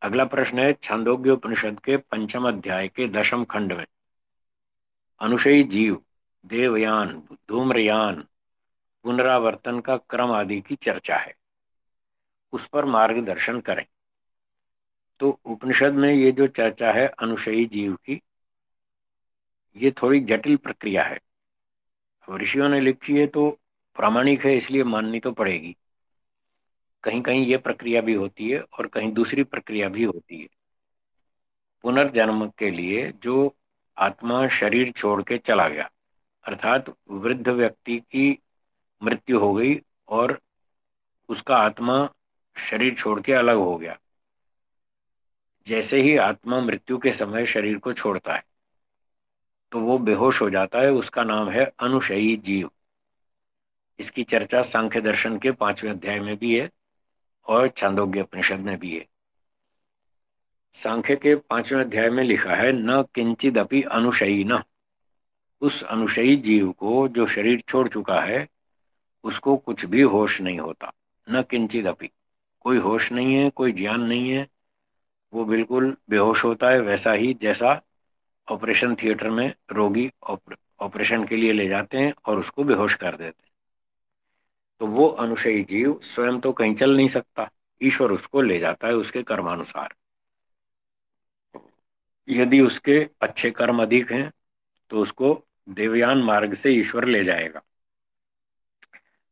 अगला प्रश्न है छंदोग्य उपनिषद के पंचम अध्याय के दशम खंड में अनुषयी जीव, देवयान, धूम्रयान, पुनरावर्तन का क्रम आदि की चर्चा है। उस पर मार्गदर्शन करें। तो उपनिषद में ये जो चर्चा है अनुषयी जीव की, ये थोड़ी जटिल प्रक्रिया है। ऋषियों ने लिखी है तो प्रामाणिक है, इसलिए माननी तो पड़ेगी। कहीं कहीं ये प्रक्रिया भी होती है और कहीं दूसरी प्रक्रिया भी होती है। पुनर्जन्म के लिए जो आत्मा शरीर छोड़ के चला गया, अर्थात वृद्ध व्यक्ति की मृत्यु हो गई और उसका आत्मा शरीर छोड़ के अलग हो गया। जैसे ही आत्मा मृत्यु के समय शरीर को छोड़ता है तो वो बेहोश हो जाता है। उसका नाम है अनुशयी जीव। इसकी चर्चा सांख्य दर्शन के पाँचवें अध्याय में भी है और छांदोग्य उपनिषद में भी है। सांख्य के पाँचवें अध्याय में लिखा है, न किंचित अपनी अनुशयी न उस अनुशयी जीव को जो शरीर छोड़ चुका है, उसको कुछ भी होश नहीं होता। न किंचित अपी। कोई होश नहीं है, कोई ज्ञान नहीं है, वो बिल्कुल बेहोश होता है, वैसा ही जैसा ऑपरेशन थिएटर में रोगी ऑपरेशन के लिए ले जाते हैं और उसको बेहोश कर देते हैं। तो वो अनुशयी जीव स्वयं तो कहीं चल नहीं सकता, ईश्वर उसको ले जाता है उसके कर्मानुसार। यदि उसके अच्छे कर्म अधिक हैं तो उसको देवयान मार्ग से ईश्वर ले जाएगा।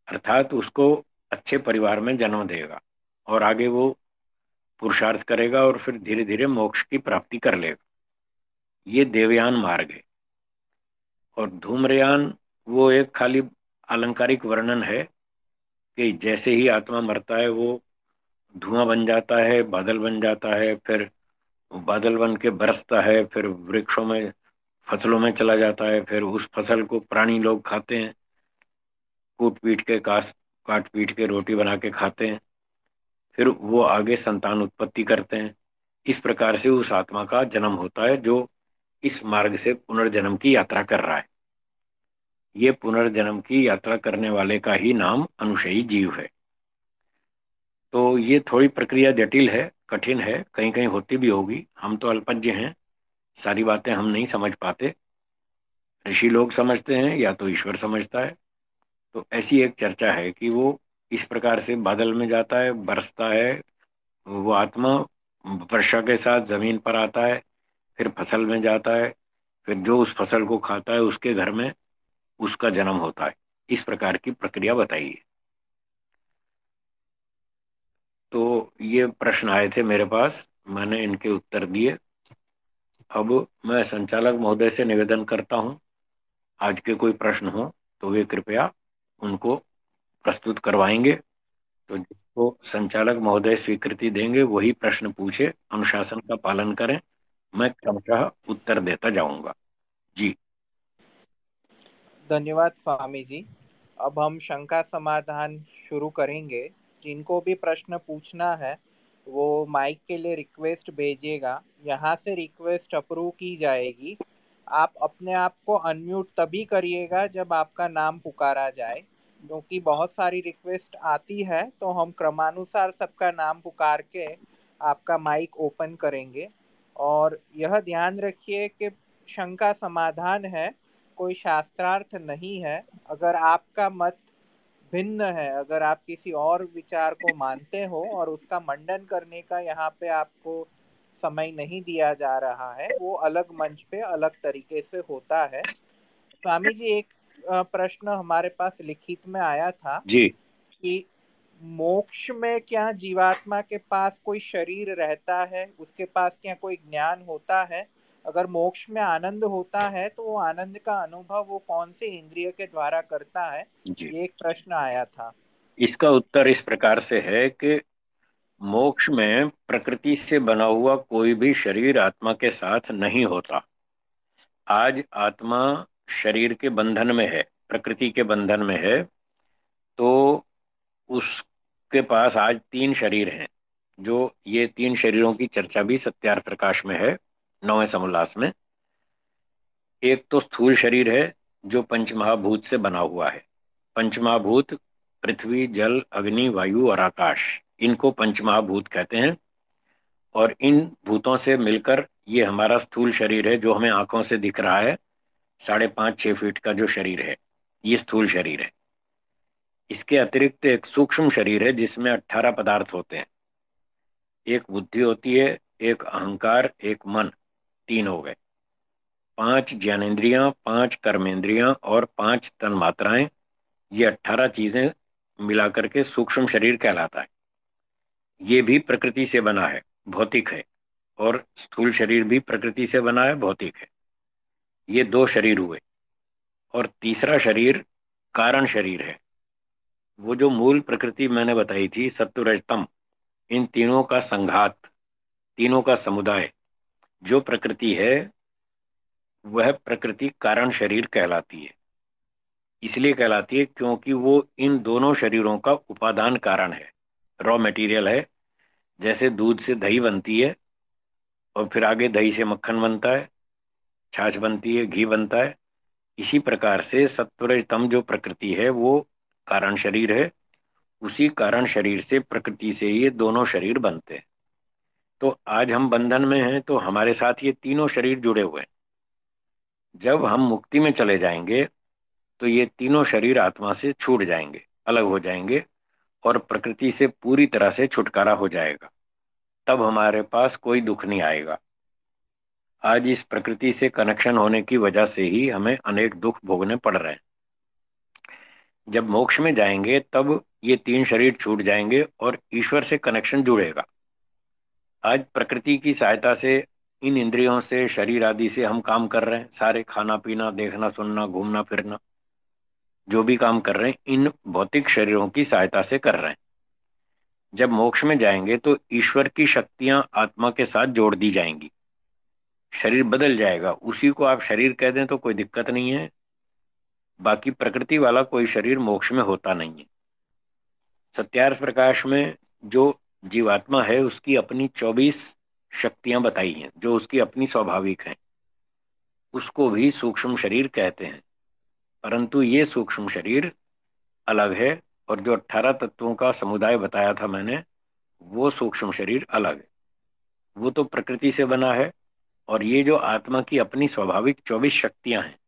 अर्थात उसको अच्छे परिवार में जन्म देगा। और आगे वो पुरुषार्थ करेगा और फिर धीरे धीरे मोक्ष की प्राप्ति कर लेगा। ये देवयान मार्ग है। और धूम्रयान वो एक खाली आलंकारिक वर्णन है कि जैसे ही आत्मा मरता है, वो धुआँ बन जाता है, बादल बन जाता है, फिर बादल बन के बरसता है, फिर वृक्षों में, फ़सलों में चला जाता है, फिर उस फ़सल को प्राणी लोग खाते हैं कूट पीट के काट काट पीट के, रोटी बना के खाते हैं। फिर वो आगे संतान उत्पत्ति करते हैं। इस प्रकार से उस आत्मा का जन्म होता है, जो इस मार्ग से पुनर्जन्म की यात्रा कर रहा है। ये पुनर्जन्म की यात्रा करने वाले का ही नाम अनुशयी जीव है। तो ये थोड़ी प्रक्रिया जटिल है, कठिन है कहीं कहीं होती भी होगी। हम तो अल्पज्ञ हैं, सारी बातें हम नहीं समझ पाते। ऋषि लोग समझते हैं, या तो ईश्वर समझता है। तो ऐसी एक चर्चा है कि वो इस प्रकार से बादल में जाता है, बरसता है। वो आत्मा वर्षा के साथ ज़मीन पर आता है, फिर फ़सल में जाता है, फिर जो उस फ़सल को खाता है, उसके घर में उसका जन्म होता है। इस प्रकार की प्रक्रिया बताइए। तो ये प्रश्न आए थे मेरे पास, मैंने इनके उत्तर दिए। अब मैं संचालक महोदय से निवेदन करता हूँ, आज के कोई प्रश्न हो तो वे कृपया उनको प्रस्तुत करवाएँगे तो जिसको संचालक महोदय स्वीकृति देंगे, वही प्रश्न पूछे, अनुशासन का पालन करें, मैं क्रमशः उत्तर देता जाऊँगा। जी। धन्यवाद स्वामी जी। अब हम शंका समाधान शुरू करेंगे। जिनको भी प्रश्न पूछना है, वो माइक के लिए रिक्वेस्ट भेजिएगा। यहाँ से रिक्वेस्ट अप्रूव की जाएगी। आप अपने आप को अनम्यूट तभी करिएगा जब आपका नाम पुकारा जाए। क्योंकि बहुत सारी रिक्वेस्ट आती है तो हम क्रमानुसार सबका नाम पुकार के आपका माइक ओपन करेंगे। और यह ध्यान रखिए कि शंका समाधान है, कोई शास्त्रार्थ नहीं है। अगर आपका मत भिन्न है, अगर आप किसी और विचार को मानते हो और उसका मंडन करने का यहाँ पे आपको समय नहीं दिया जा रहा है, वो अलग मंच पे अलग तरीके से होता है। स्वामी जी, एक प्रश्न हमारे पास लिखित में आया था जी। कि मोक्ष में क्या जीवात्मा के पास कोई शरीर रहता है? उसके पास क्या कोई ज्ञान होता है? अगर मोक्ष में आनंद होता है तो वो आनंद का अनुभव वो कौन से इंद्रिय के द्वारा करता है? ये एक प्रश्न आया था। इसका उत्तर इस प्रकार से है कि मोक्ष में प्रकृति से बना हुआ कोई भी शरीर आत्मा के साथ नहीं होता। आज आत्मा शरीर के बंधन में है, प्रकृति के बंधन में है तो उसके पास आज तीन शरीर हैं, जो ये तीन शरीरों की चर्चा भी सत्यार प्रकाश में है, नौवे समोल्लास में। एक तो स्थूल शरीर है, जो पंचमहाभूत से बना हुआ है। पंचमहाभूत, पृथ्वी, जल, अग्नि, वायु और आकाश, इनको पंचमहाभूत कहते हैं। और इन भूतों से मिलकर ये हमारा स्थूल शरीर है, जो हमें आँखों से दिख रहा है साढ़े पाँच, छह फीट का जो शरीर है, ये स्थूल शरीर है। इसके अतिरिक्त एक सूक्ष्म शरीर है, जिसमें अट्ठारह पदार्थ होते हैं। एक बुद्धि होती है, एक अहंकार, एक मन, तीन हो गए। पाँच ज्ञानेन्द्रियाँ पाँच कर्मेंद्रियाँ और पाँच तन मात्राएँ ये अट्ठारह चीज़ें मिलाकर के सूक्ष्म शरीर कहलाता है। ये भी प्रकृति से बना है, भौतिक है, और स्थूल शरीर भी प्रकृति से बना है, भौतिक है। ये दो शरीर हुए। और तीसरा शरीर कारण शरीर है। वो जो मूल प्रकृति मैंने बताई थी सत्वरजतम इन तीनों का संघात, तीनों का समुदाय, जो प्रकृति है, वह प्रकृति कारण शरीर कहलाती है। इसलिए कहलाती है क्योंकि वो इन दोनों शरीरों का उपादान कारण है। रॉ मटेरियल है, जैसे दूध से दही बनती है, और फिर आगे दही से मक्खन बनता है छाछ बनती है, घी बनता है। इसी प्रकार से सत्वरजतम जो प्रकृति है, वो कारण शरीर है। उसी कारण शरीर से प्रकृति से ये दोनों शरीर बनते हैं। तो आज हम बंधन में हैं तो हमारे साथ ये तीनों शरीर जुड़े हुए हैं। जब हम मुक्ति में चले जाएँगे तो ये तीनों शरीर आत्मा से छूट जाएँगे, अलग हो जाएँगे और प्रकृति से पूरी तरह से छुटकारा हो जाएगा। तब हमारे पास कोई दुख नहीं आएगा। आज इस प्रकृति से कनेक्शन होने की वजह से ही हमें अनेक दुख भोगने पड़ रहे हैं। जब मोक्ष में जाएँगे, तब ये तीन शरीर छूट जाएँगे और ईश्वर से कनेक्शन जुड़ेगा। आज प्रकृति की सहायता से, इन इंद्रियों से, शरीर आदि से हम काम कर रहे हैं। सारे खाना पीना, देखना, सुनना, घूमना, फिरना, जो भी काम कर रहे हैं, इन भौतिक शरीरों की सहायता से कर रहे हैं। जब मोक्ष में जाएँगे तो ईश्वर की शक्तियाँ आत्मा के साथ जोड़ दी जाएँगी। शरीर बदल जाएगा। उसी को आप शरीर कह दें तो कोई दिक्कत नहीं है। बाकी प्रकृति वाला कोई शरीर मोक्ष में होता नहीं है। सत्यार्थ प्रकाश में जो जीवात्मा है, उसकी अपनी चौबीस शक्तियाँ बताई हैं, जो उसकी अपनी स्वाभाविक हैं। उसको भी सूक्ष्म शरीर कहते हैं। परंतु ये सूक्ष्म शरीर अलग है और जो अट्ठारह तत्वों का समुदाय बताया था मैंने, वो सूक्ष्म शरीर अलग है। वो तो प्रकृति से बना है और ये जो आत्मा की अपनी स्वाभाविक चौबीस शक्तियाँ हैं,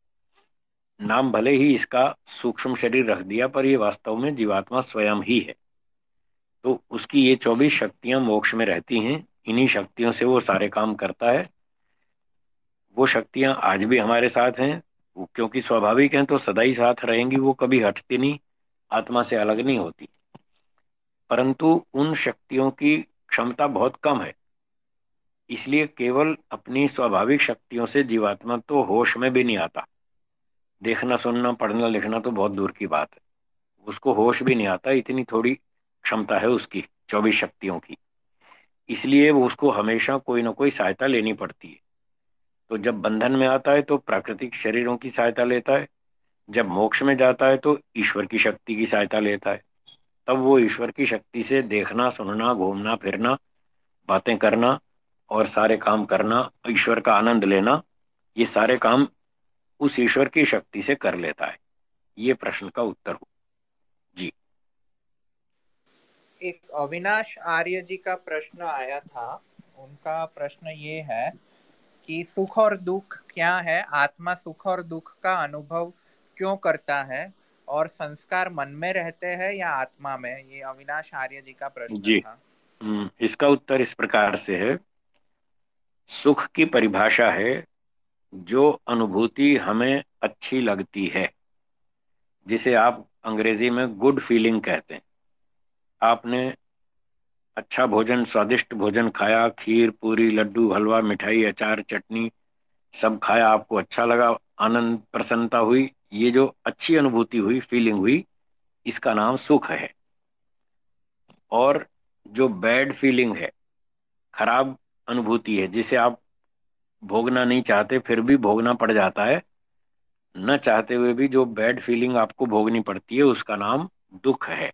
नाम भले ही इसका सूक्ष्म शरीर रख दिया, पर ये वास्तव में जीवात्मा स्वयं ही है। तो उसकी ये चौबीस शक्तियाँ मोक्ष में रहती हैं, इन्हीं शक्तियों से वो सारे काम करता है। वो शक्तियाँ आज भी हमारे साथ हैं, वो क्योंकि स्वाभाविक हैं तो सदा ही साथ रहेंगी, वो कभी हटती नहीं, आत्मा से अलग नहीं होती। परंतु उन शक्तियों की क्षमता बहुत कम है। इसलिए केवल अपनी स्वाभाविक शक्तियों से जीवात्मा तो होश में भी नहीं आता। देखना, सुनना, पढ़ना, लिखना तो बहुत दूर की बात है। उसको होश भी नहीं आता, इतनी थोड़ी क्षमता है उसकी, चौबीस शक्तियों की। इसलिए वो उसको हमेशा कोई ना कोई सहायता लेनी पड़ती है। तो जब बंधन में आता है तो प्राकृतिक शरीरों की सहायता लेता है। जब मोक्ष में जाता है तो ईश्वर की शक्ति की सहायता लेता है। तब वो ईश्वर की शक्ति से देखना, सुनना, घूमना, फिरना, बातें करना और सारे काम करना ईश्वर का आनंद लेना ये सारे काम उस ईश्वर की शक्ति से कर लेता है। ये प्रश्न का उत्तर हो। जी। एक अविनाश आर्य जी का प्रश्न आया था। उनका प्रश्न ये है कि सुख और दुख क्या है? आत्मा सुख और दुख का अनुभव क्यों करता है? और संस्कार मन में रहते हैं या आत्मा में? ये अविनाश आर्य जी का प्रश्न जी। था। हम्म, इसका उत्तर इस प्रकार से है सुख की परिभाषा है, जो अनुभूति हमें अच्छी लगती है, जिसे आप अंग्रेज़ी में गुड फीलिंग कहते हैं। आपने अच्छा भोजन, स्वादिष्ट भोजन खाया, खीर, पूरी, लड्डू, हलवा, मिठाई, अचार, चटनी, सब खाया, आपको अच्छा लगा, आनंद, प्रसन्नता हुई, ये जो अच्छी अनुभूति हुई फीलिंग हुई, इसका नाम सुख है। और जो बैड फीलिंग है, खराब अनुभूति है। जिसे आप भोगना नहीं चाहते, फिर भी भोगना पड़ जाता है। न चाहते हुए भी जो बैड फीलिंग आपको भोगनी पड़ती है, उसका नाम दुख है।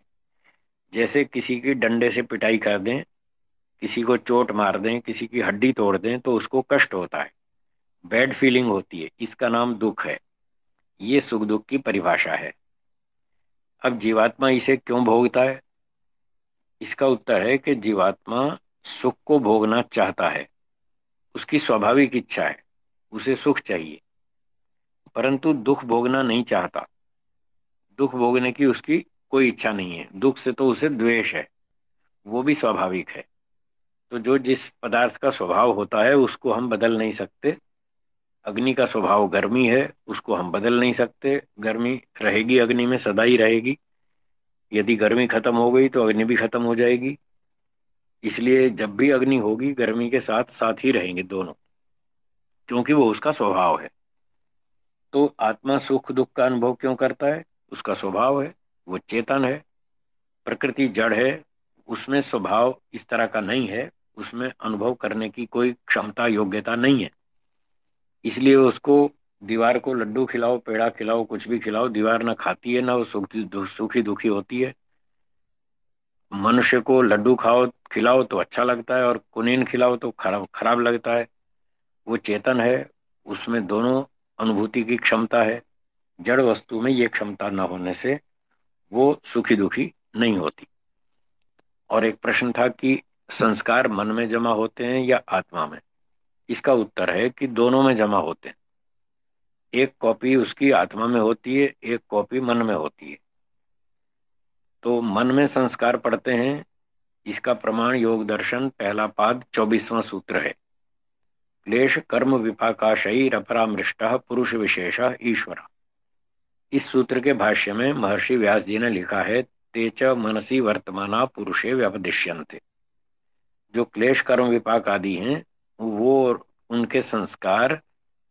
जैसे किसी की डंडे से पिटाई कर दें, किसी को चोट मार दें, किसी की हड्डी तोड़ दें तो उसको कष्ट होता है। बैड फीलिंग होती है, इसका नाम दुख है। ये सुख दुख की परिभाषा है। अब जीवात्मा इसे क्यों भोगता है? इसका उत्तर है कि जीवात्मा सुख को भोगना चाहता है। उसकी स्वाभाविक इच्छा है, उसे सुख चाहिए। परंतु दुख भोगना नहीं चाहता। दुख भोगने की उसकी कोई इच्छा नहीं है। दुख से तो उसे द्वेष है, वो भी स्वाभाविक है। तो जो जिस पदार्थ का स्वभाव होता है, उसको हम बदल नहीं सकते। अग्नि का स्वभाव गर्मी है, उसको हम बदल नहीं सकते। गर्मी रहेगी, अग्नि में सदा ही रहेगी। यदि गर्मी खत्म हो गई तो अग्नि भी खत्म हो जाएगी। इसलिए जब भी अग्नि होगी, गर्मी के साथ साथ ही रहेंगे दोनों, क्योंकि वो उसका स्वभाव है। तो आत्मा सुख, दुख का अनुभव क्यों करता है? उसका स्वभाव है, वो चेतन है, प्रकृति जड़ है, उसमें स्वभाव इस तरह का नहीं है, उसमें अनुभव करने की कोई क्षमता, योग्यता नहीं है। इसलिए उसको दीवार को लड्डू खिलाओ, पेड़ा खिलाओ, कुछ भी खिलाओ, दीवार ना खाती है, ना वो सुखी दुखी होती है। मनुष्य को लड्डू खाओ खिलाओ तो अच्छा लगता है और कुनीन खिलाओ तो खराब खराब लगता है। वो चेतन है, उसमें दोनों अनुभूति की क्षमता है। जड़ वस्तु में ये क्षमता न होने से वो सुखी दुखी नहीं होती। और एक प्रश्न था कि संस्कार मन में जमा होते हैं या आत्मा में? इसका उत्तर है कि दोनों में जमा होते हैं। एक कॉपी उसकी आत्मा में होती है, एक कॉपी मन में होती है। तो मन में संस्कार पढ़ते हैं इसका प्रमाण योग दर्शन, पहला पाद, चौबीसवां सूत्र है। क्लेश, कर्म विपाकाशयी, रपरामृष्ट, पुरुष विशेष, ईश्वर। इस सूत्र के भाष्य में महर्षि व्यास जी ने लिखा है तेच मनसी वर्तमाना पुरुषे व्यपदिश्यंते जो क्लेश, कर्म विपाक आदि हैं, वो उनके संस्कार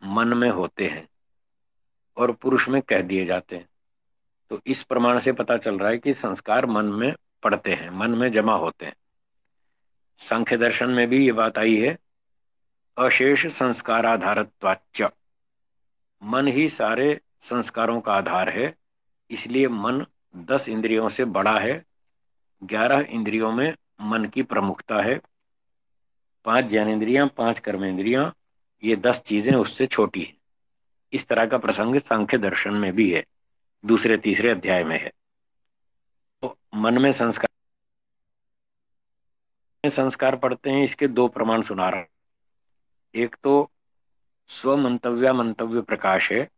मन में होते हैं और पुरुष में कह दिए जाते हैं। तो इस प्रमाण से पता चल रहा है कि संस्कार मन में पड़ते हैं, मन में जमा होते हैं। संख्य दर्शन में भी ये बात आई है, अशेष संस्कार आधारत्वाच मन ही सारे संस्कारों का आधार है, इसलिए मन दस इंद्रियों से बड़ा है, ग्यारह इंद्रियों में मन की प्रमुखता है, पाँच ज्ञान ज्ञानेन्द्रियाँ, पाँच कर्म कर्मेंद्रियाँ ये दस चीज़ें उससे छोटी है। इस तरह का प्रसंग सांख्य दर्शन में भी है, दूसरे तीसरे अध्याय में है। मन में संस्कार में संस्कार पढ़ते हैं, इसके दो प्रमाण सुना रहा एक तो स्व मंतव्य मंतव्य प्रकाश है।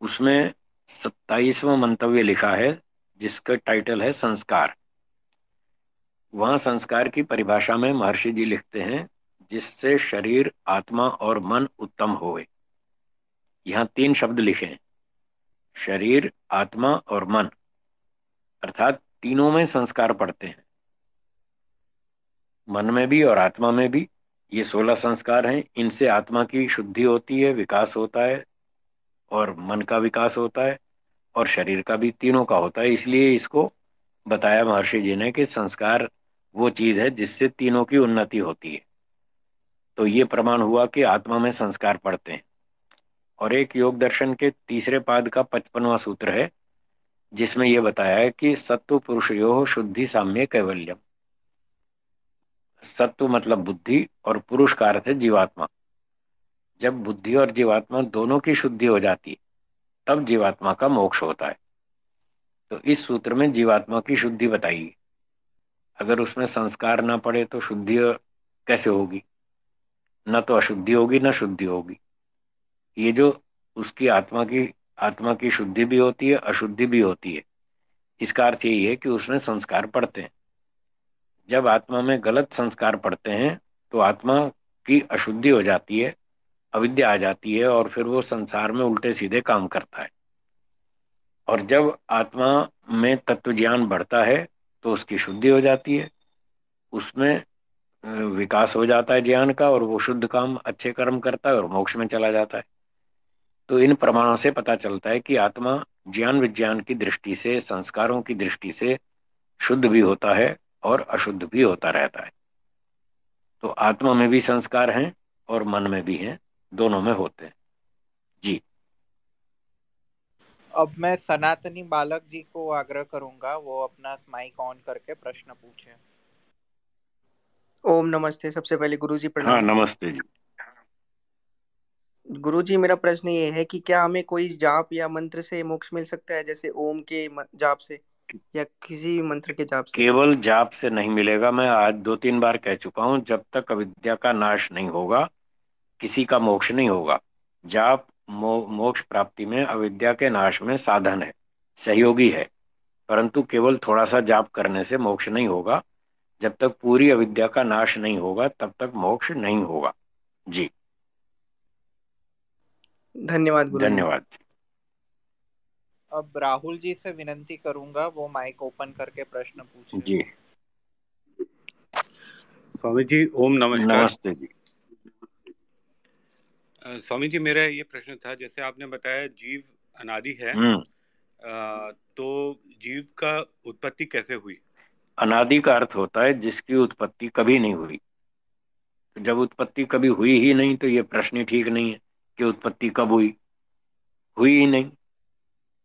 उसमें सत्ताईसवा मंतव्य लिखा है, जिसका टाइटल है संस्कार। वहाँ संस्कार की परिभाषा में महर्षि जी लिखते हैं, जिससे शरीर, आत्मा और मन उत्तम होए। यहाँ तीन शब्द लिखे हैं। शरीर, आत्मा और मन। अर्थात तीनों में संस्कार पड़ते हैं। मन में भी और आत्मा में भी ये सोलह संस्कार हैं। इनसे आत्मा की शुद्धि होती है, विकास होता है और मन का विकास होता है और शरीर का भी तीनों का होता है। इसलिए इसको बताया महर्षि जी ने कि संस्कार वो चीज़ है जिससे तीनों की उन्नति होती है। तो ये प्रमाण हुआ कि आत्मा में संस्कार पड़ते हैं। और एक योग दर्शन के तीसरे पाद का पचपनवा सूत्र है जिसमें यह बताया है कि सत्व पुरुष यो शुद्धि साम्य कैवल्यम। सत्व मतलब बुद्धि और पुरुष का अर्थ है जीवात्मा। जब बुद्धि और जीवात्मा दोनों की शुद्धि हो जाती है, तब जीवात्मा का मोक्ष होता है। तो इस सूत्र में जीवात्मा की शुद्धि बताइए। अगर उसमें संस्कार ना पड़े तो शुद्धि कैसे होगी? न तो अशुद्धि होगी, न शुद्धि होगी। ये जो उसकी आत्मा की आत्मा की शुद्धि भी होती है, अशुद्धि भी होती है। इसका अर्थ यही है कि उसमें संस्कार पड़ते हैं। जब आत्मा में गलत संस्कार पड़ते हैं तो आत्मा की अशुद्धि हो जाती है, अविद्या आ जाती है और फिर वो संसार में उल्टे सीधे काम करता है। और जब आत्मा में तत्व ज्ञान बढ़ता है तो उसकी शुद्धि हो जाती है। उसमें विकास हो जाता है ज्ञान का और वो शुद्ध काम, अच्छे कर्म करता है और मोक्ष में चला जाता है। तो इन प्रमाणों से पता चलता है कि आत्मा ज्ञान विज्ञान की दृष्टि से संस्कारों की दृष्टि से शुद्ध भी होता है और अशुद्ध भी होता रहता है। तो आत्मा में भी संस्कार हैं और मन में भी हैं दोनों में होते हैं। जी। अब मैं सनातनी बालक जी को आग्रह करूँगा वो अपना माइक ऑन करके प्रश्न पूछे। ओम नमस्ते सबसे पहले गुरु जी प्रणाम। हाँ नमस्ते जी। गुरु जी मेरा प्रश्न ये है कि क्या हमें कोई जाप या मंत्र से मोक्ष मिल सकता है? जैसे ओम के जाप से या किसी भी मंत्र के जाप से। केवल जाप से नहीं मिलेगा। मैं आज दो तीन बार कह चुका हूँ जब तक अविद्या का नाश नहीं होगा किसी का मोक्ष नहीं होगा। जाप मो, मोक्ष प्राप्ति में अविद्या के नाश में साधन है सहयोगी है। परंतु केवल थोड़ा सा जाप करने से मोक्ष नहीं होगा। जब तक पूरी अविद्या का नाश नहीं होगा तब तक मोक्ष नहीं होगा। जी। धन्यवाद गुरु धन्यवाद। अब राहुल जी से विनंती करूँगा वो माइक ओपन करके प्रश्न पूछे जी। स्वामी जी ओम नमस्कार। नमस्ते जी। स्वामी जी मेरा ये प्रश्न था जैसे आपने बताया जीव अनादि है हम्म। तो जीव का उत्पत्ति कैसे हुई? अनादि का अर्थ होता है जिसकी उत्पत्ति कभी नहीं हुई। तो जब उत्पत्ति कभी हुई ही नहीं तो ये प्रश्न ठीक नहीं है। कि उत्पत्ति कब हुई? हुई ही नहीं।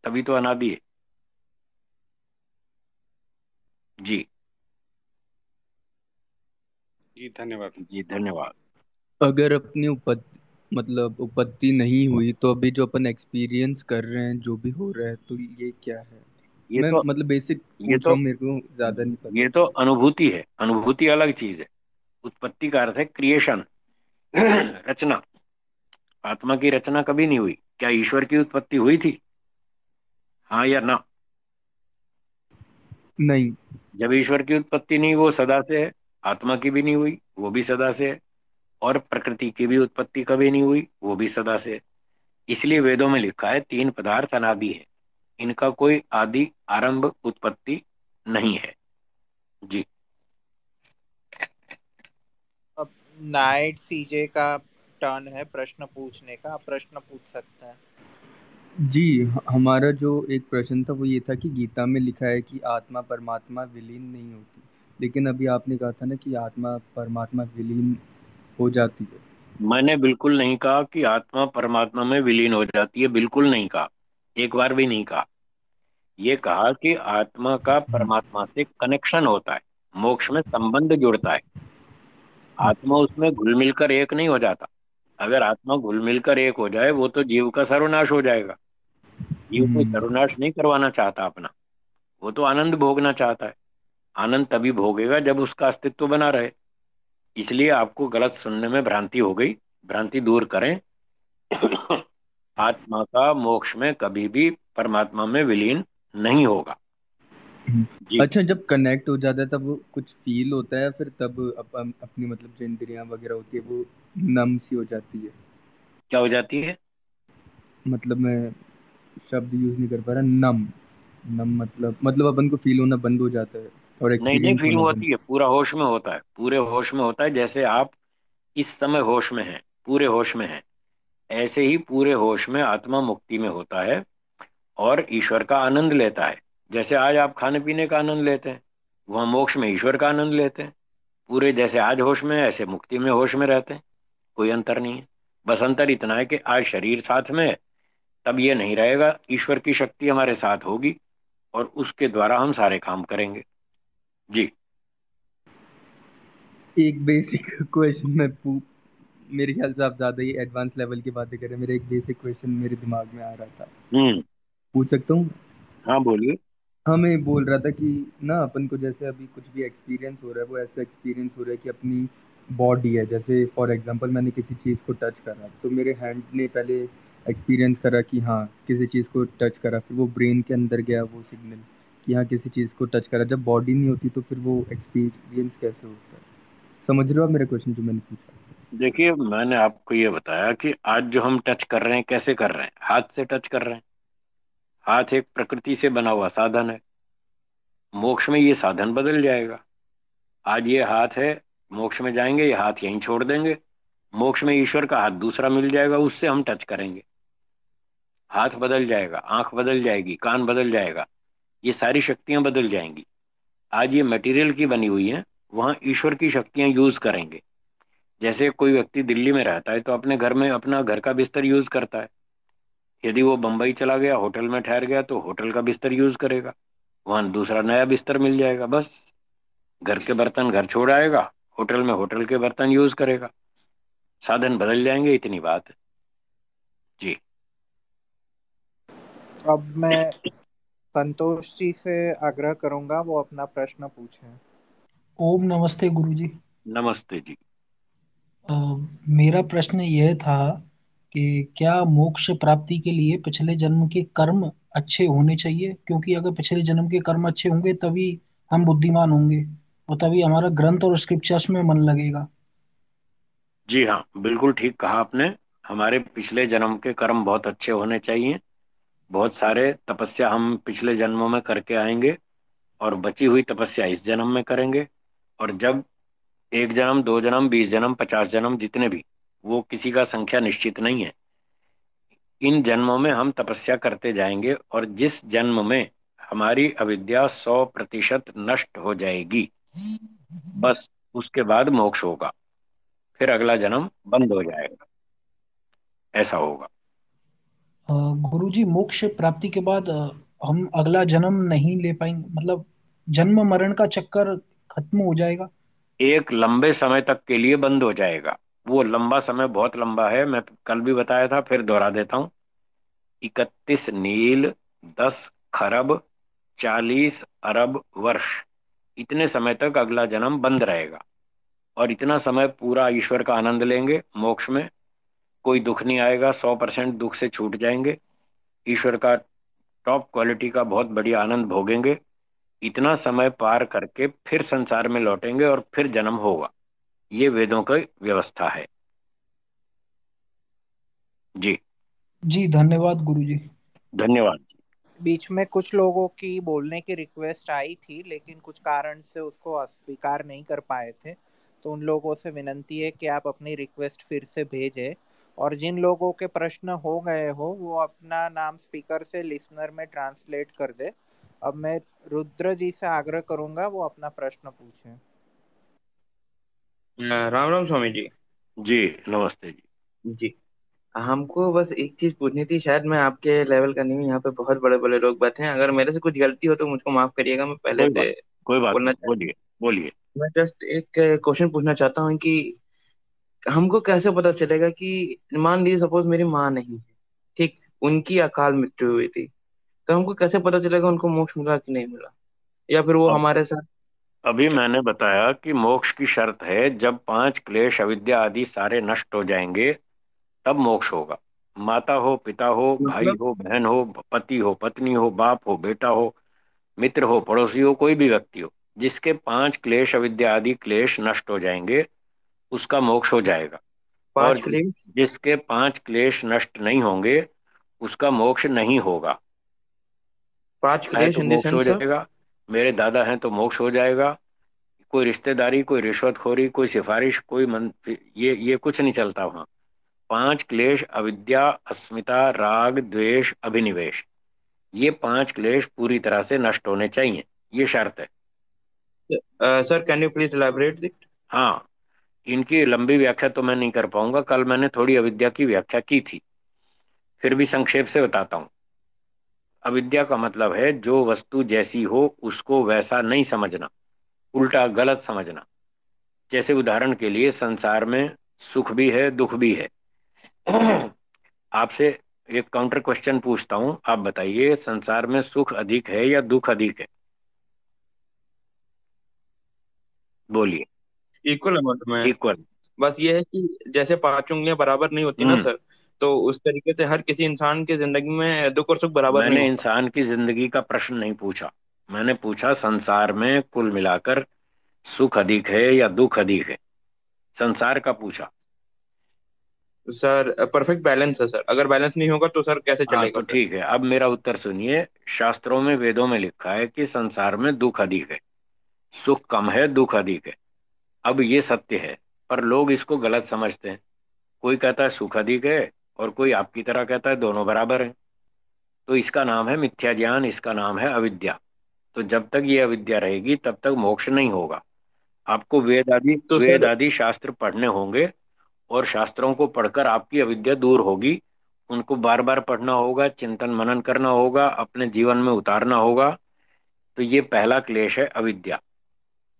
तभी तो अनादि है। जी। जी धन्यवाद। जी धन्यवाद। अगर अपनी उपत्ति मतलब उपत्ति नहीं हुई तो अभी जो अपन एक्सपीरियंस कर रहे हैं जो भी हो रहा है तो ये क्या है? ये मैं तो मतलब बेसिक ये तो मेरे को ज़्यादा नहीं पता। ये तो अनुभूति है। अनुभूति अलग चीज़ है। उत्पत्ति का अर्थ है क्रिएशन रचना। आत्मा की रचना कभी नहीं हुई। क्या ईश्वर की उत्पत्ति हुई थी? हाँ या ना? नहीं। जब ईश्वर की उत्पत्ति नहीं वो सदा से है। आत्मा की भी नहीं हुई वो भी सदा से है। और प्रकृति की भी उत्पत्ति कभी नहीं हुई वो भी सदा से है। इसलिए वेदों में लिखा है तीन पदार्थ अनादि है। इनका कोई आदि आरंभ उत्पत्ति नहीं है। जी। अब नाइट सीजे का टर्न है प्रश्न पूछने का आप प्रश्न पूछ सकते हैं। जी हमारा जो एक प्रश्न था वो ये था कि गीता में लिखा है कि आत्मा परमात्मा विलीन नहीं होती। लेकिन अभी आपने कहा था ना कि आत्मा परमात्मा विलीन हो जाती है। मैंने बिल्कुल नहीं कहा कि आत्मा परमात्मा में विलीन हो जाती है बिल्कुल नहीं कहा। एक बार भी नहीं कहा। ये कहा कि आत्मा का परमात्मा से कनेक्शन होता है मोक्ष में संबंध जुड़ता है। आत्मा उसमें घुल मिलकर एक नहीं हो जाता। अगर आत्मा घुल मिलकर एक हो जाए वो तो जीव का सर्वनाश हो जाएगा। जीव कोई हम्म। सर्वनाश नहीं करवाना चाहता अपना। वो तो आनंद भोगना चाहता है। आनंद तभी भोगेगा जब उसका अस्तित्व बना रहे। इसलिए आपको गलत सुनने में भ्रांति हो गई। भ्रांति दूर करें। आत्मा का मोक्ष में कभी भी परमात्मा में विलीन नहीं होगा। अच्छा जब कनेक्ट हो जाता है तब कुछ फील होता है फिर तब अप, अपनी मतलब जो इंद्रियाँ वगैरह होती है वो नम सी हो जाती है? क्या हो जाती है? मतलब मैं शब्द यूज़ नहीं कर पा रहा नम नम मतलब मतलब अपन को फील होना बंद हो जाता है और नहीं नहीं फील होती है पूरा होश में होता है पूरे होश में होता है जैसे आप इस समय होश में हैं पूरे होश में हैं ऐसे ही पूरे होश में आत्मा मुक्ति में होता है और ईश्वर का आनंद लेता है। जैसे आज आप खाने पीने का आनंद लेते हैं वहाँ मोक्ष में ईश्वर का आनंद लेते हैं। पूरे जैसे आज होश में ऐसे मुक्ति में होश में रहते हैं। कोई अंतर नहीं है। बस अंतर इतना है कि आज शरीर साथ में है तब ये नहीं रहेगा ईश्वर की शक्ति हमारे साथ होगी और उसके द्वारा हम सारे काम करेंगे। जी। एक बेसिक क्वेश्चन में मेरे ख्याल से आप ज़्यादा ही एडवांस लेवल की बातें कर रहे हैं। मेरा एक बेसिक क्वेश्चन मेरे दिमाग में आ रहा था। हम्म। पूछ सकता हूँ? हाँ बोलिए। हाँ मैं बोल रहा था कि ना, अपन को जैसे अभी कुछ भी एक्सपीरियंस हो रहा है, वो ऐसा एक्सपीरियंस हो रहा है कि अपनी बॉडी है। जैसे फॉर एग्जांपल मैंने किसी चीज़ को टच करा तो मेरे हैंड ने पहले एक्सपीरियंस करा कि हाँ किसी चीज़ को टच करा, फिर वो ब्रेन के अंदर गया वो सिग्नल कि हाँ किसी चीज़ को टच करा। जब बॉडी नहीं होती तो फिर वो एक्सपीरियंस कैसे होता है? समझ रहे हो मेरा क्वेश्चन जो मैंने पूछा? देखिए, मैंने आपको ये बताया कि आज जो हम टच कर रहे हैं, कैसे कर रहे हैं? हाथ से टच कर रहे हैं। हाथ एक प्रकृति से बना हुआ साधन है। मोक्ष में ये साधन बदल जाएगा। आज ये हाथ है, मोक्ष में जाएँगे, ये हाथ यहीं छोड़ देंगे। मोक्ष में ईश्वर का हाथ दूसरा मिल जाएगा, उससे हम टच करेंगे। हाथ बदल जाएगा, आँख बदल जाएगी, कान बदल जाएगा, ये सारी शक्तियाँ बदल जाएँगी। आज ये मटेरियल की बनी हुई है, वहाँ ईश्वर की शक्तियाँ यूज़ करेंगे। जैसे कोई व्यक्ति दिल्ली में रहता है तो अपने घर में अपना घर का बिस्तर यूज़ करता है। यदि वो बंबई चला गया होटल में ठहर गया तो होटल का बिस्तर यूज़ करेगा। वहाँ दूसरा नया बिस्तर मिल जाएगा बस। घर के बर्तन घर छोड़ आएगा होटल में होटल के बर्तन यूज़ करेगा। साधन बदल जाएँगे इतनी बात। जी। अब मैं संतोष जी से आग्रह करूँगा वो अपना प्रश्न पूछें। ओम नमस्ते गुरुजी। नमस्ते जी। अ, मेरा प्रश्न यह था कि क्या मोक्ष प्राप्ति के लिए पिछले जन्म के कर्म अच्छे होने चाहिए? क्योंकि अगर पिछले जन्म के कर्म अच्छे होंगे, तभी हम बुद्धिमान होंगे और तभी हमारा ग्रंथ और स्क्रिप्चर्स में मन लगेगा। जी हाँ बिल्कुल ठीक कहा आपने। हमारे पिछले जन्म के कर्म बहुत अच्छे होने चाहिए। बहुत सारे तपस्या हम पिछले जन्मों में करके आएँगे और बची हुई तपस्या इस जन्म में करेंगे। और जब एक जन्म, दो जन्म, बीस जन्म, पचास जन्म, जितने भी वो किसी का संख्या निश्चित नहीं है। इन जन्मों में हम तपस्या करते जाएँगे और जिस जन्म में हमारी अविद्या सौ प्रतिशत नष्ट हो जाएगी बस उसके बाद मोक्ष होगा। फिर अगला जन्म बंद हो जाएगा। ऐसा होगा। गुरु जी मोक्ष प्राप्ति के बाद हम अगला जन्म नहीं ले पाएँगे मतलब जन्म मरण का चक्कर खत्म हो जाएगा? एक लंबे समय तक के लिए बंद हो जाएगा। वो लंबा समय बहुत लंबा है, मैं कल भी बताया था, फिर दोहरा देता हूँ। इकतीस नील, दस खरब, चालीस अरब वर्ष। इतने समय तक अगला जन्म बंद रहेगा। और इतना समय पूरा ईश्वर का आनंद लेंगे मोक्ष में। कोई दुख नहीं आएगा, सौ परसेंट दुख से छूट जाएँगे। ईश्वर का टॉप क्वालिटी का बहुत बढ़िया आनंद भोगेंगे। इतना समय पार करके फिर संसार में लौटेंगे और फिर जन्म होगा। ये वेदों की व्यवस्था है। जी। जी धन्यवाद गुरु जी धन्यवाद जी। बीच में कुछ लोगों की बोलने की रिक्वेस्ट आई थी लेकिन कुछ कारण से उसको अस्वीकार नहीं कर पाए थे। तो उन लोगों से विनंती है कि आप अपनी रिक्वेस्ट फिर से भेजें। और जिन लोगों के प्रश्न हो गए हो वो अपना नाम स्पीकर से लिसनर में ट्रांसलेट कर दे। अब मैं रुद्र जी से आग्रह करूँगा वो अपना प्रश्न पूछें। राम राम स्वामी जी। जी नमस्ते जी। जी। हमको बस एक चीज़ पूछनी थी शायद मैं आपके लेवल का नहीं हूँ यहाँ पे बहुत बड़े बड़े लोग बैठे हैं। अगर मेरे से कुछ गलती हो तो मुझको माफ़ करिएगा मैं पहले कोई से बात कोई बात बोलना बोलिए बोलिए। मैं जस्ट एक क्वेश्चन पूछना चाहता हूँ कि हमको कैसे पता चलेगा कि मान लीजिए सपोज़ मेरी माँ नहीं है ठीक? उनकी अकाल मृत्यु हुई थी तो हमको कैसे पता चलेगा उनको मोक्ष मिला कि नहीं मिला? या फिर वो हमारे साथ अभी मैंने बताया कि मोक्ष की शर्त है जब पाँच क्लेश अविद्या आदि सारे नष्ट हो जाएँगे तब मोक्ष होगा। माता हो पिता हो भाई मतलब हो बहन हो पति हो पत्नी हो बाप हो बेटा हो मित्र हो पड़ोसी हो कोई भी व्यक्ति हो जिसके पाँच क्लेश अविद्या आदि क्लेश नष्ट हो जाएँगे उसका मोक्ष हो जाएगा। और क्लेश? जिसके पाँच क्लेश नष्ट नहीं होंगे उसका मोक्ष नहीं होगा। पाँच क्लेश तो मोक्ष हो जाएगा। मेरे दादा हैं तो मोक्ष हो जाएगा। कोई रिश्तेदारी कोई रिश्वतखोरी कोई सिफारिश कोई मन ये ये कुछ नहीं चलता वहाँ। पाँच क्लेश अविद्या अस्मिता राग द्वेष अभिनिवेश। ये पाँच क्लेश पूरी तरह से नष्ट होने चाहिए। ये शर्त है। Sir can you please elaborate it हाँ। इनकी लंबी व्याख्या तो मैं नहीं कर पाऊँगा। कल मैंने थोड़ी अविद्या की व्याख्या की थी। फिर भी संक्षेप से बताता हूँ। अविद्या का मतलब है जो वस्तु जैसी हो उसको वैसा नहीं समझना। उल्टा गलत समझना। जैसे उदाहरण के लिए संसार में सुख भी है दुख भी है। आपसे एक काउंटर क्वेश्चन पूछता हूँ। आप बताइए संसार में सुख अधिक है या दुख अधिक है? बोलिए। इक्वल अमाउंट में। इक्वल बस ये है कि जैसे पाँच उंगलियाँ बराबर नहीं होती ना हम्म। सर तो उस तरीके से हर किसी इंसान की ज़िंदगी में दुख और सुख बराबर मैंने इंसान की ज़िंदगी का प्रश्न नहीं पूछा। मैंने पूछा संसार में कुल मिलाकर सुख अधिक है या दुख अधिक है? संसार का पूछा। सर परफेक्ट बैलेंस है सर। अगर बैलेंस नहीं होगा तो सर कैसे हाँ चलेगा तो ठीक है। अब मेरा उत्तर सुनिए। शास्त्रों में वेदों में लिखा है कि संसार में दुख अधिक है। सुख कम है दुख अधिक है। अब ये सत्य है पर लोग इसको गलत समझते हैं। कोई कहता है सुख अधिक है और कोई आपकी तरह कहता है दोनों बराबर हैं। तो इसका नाम है मिथ्या ज्ञान इसका नाम है अविद्या। तो जब तक ये अविद्या रहेगी तब तक मोक्ष नहीं होगा। आपको वेद आदि तो वेद आदि शास्त्र पढ़ने होंगे और शास्त्रों को पढ़कर आपकी अविद्या दूर होगी। उनको बार बार पढ़ना होगा चिंतन मनन करना होगा अपने जीवन में उतारना होगा। तो ये पहला क्लेश है अविद्या।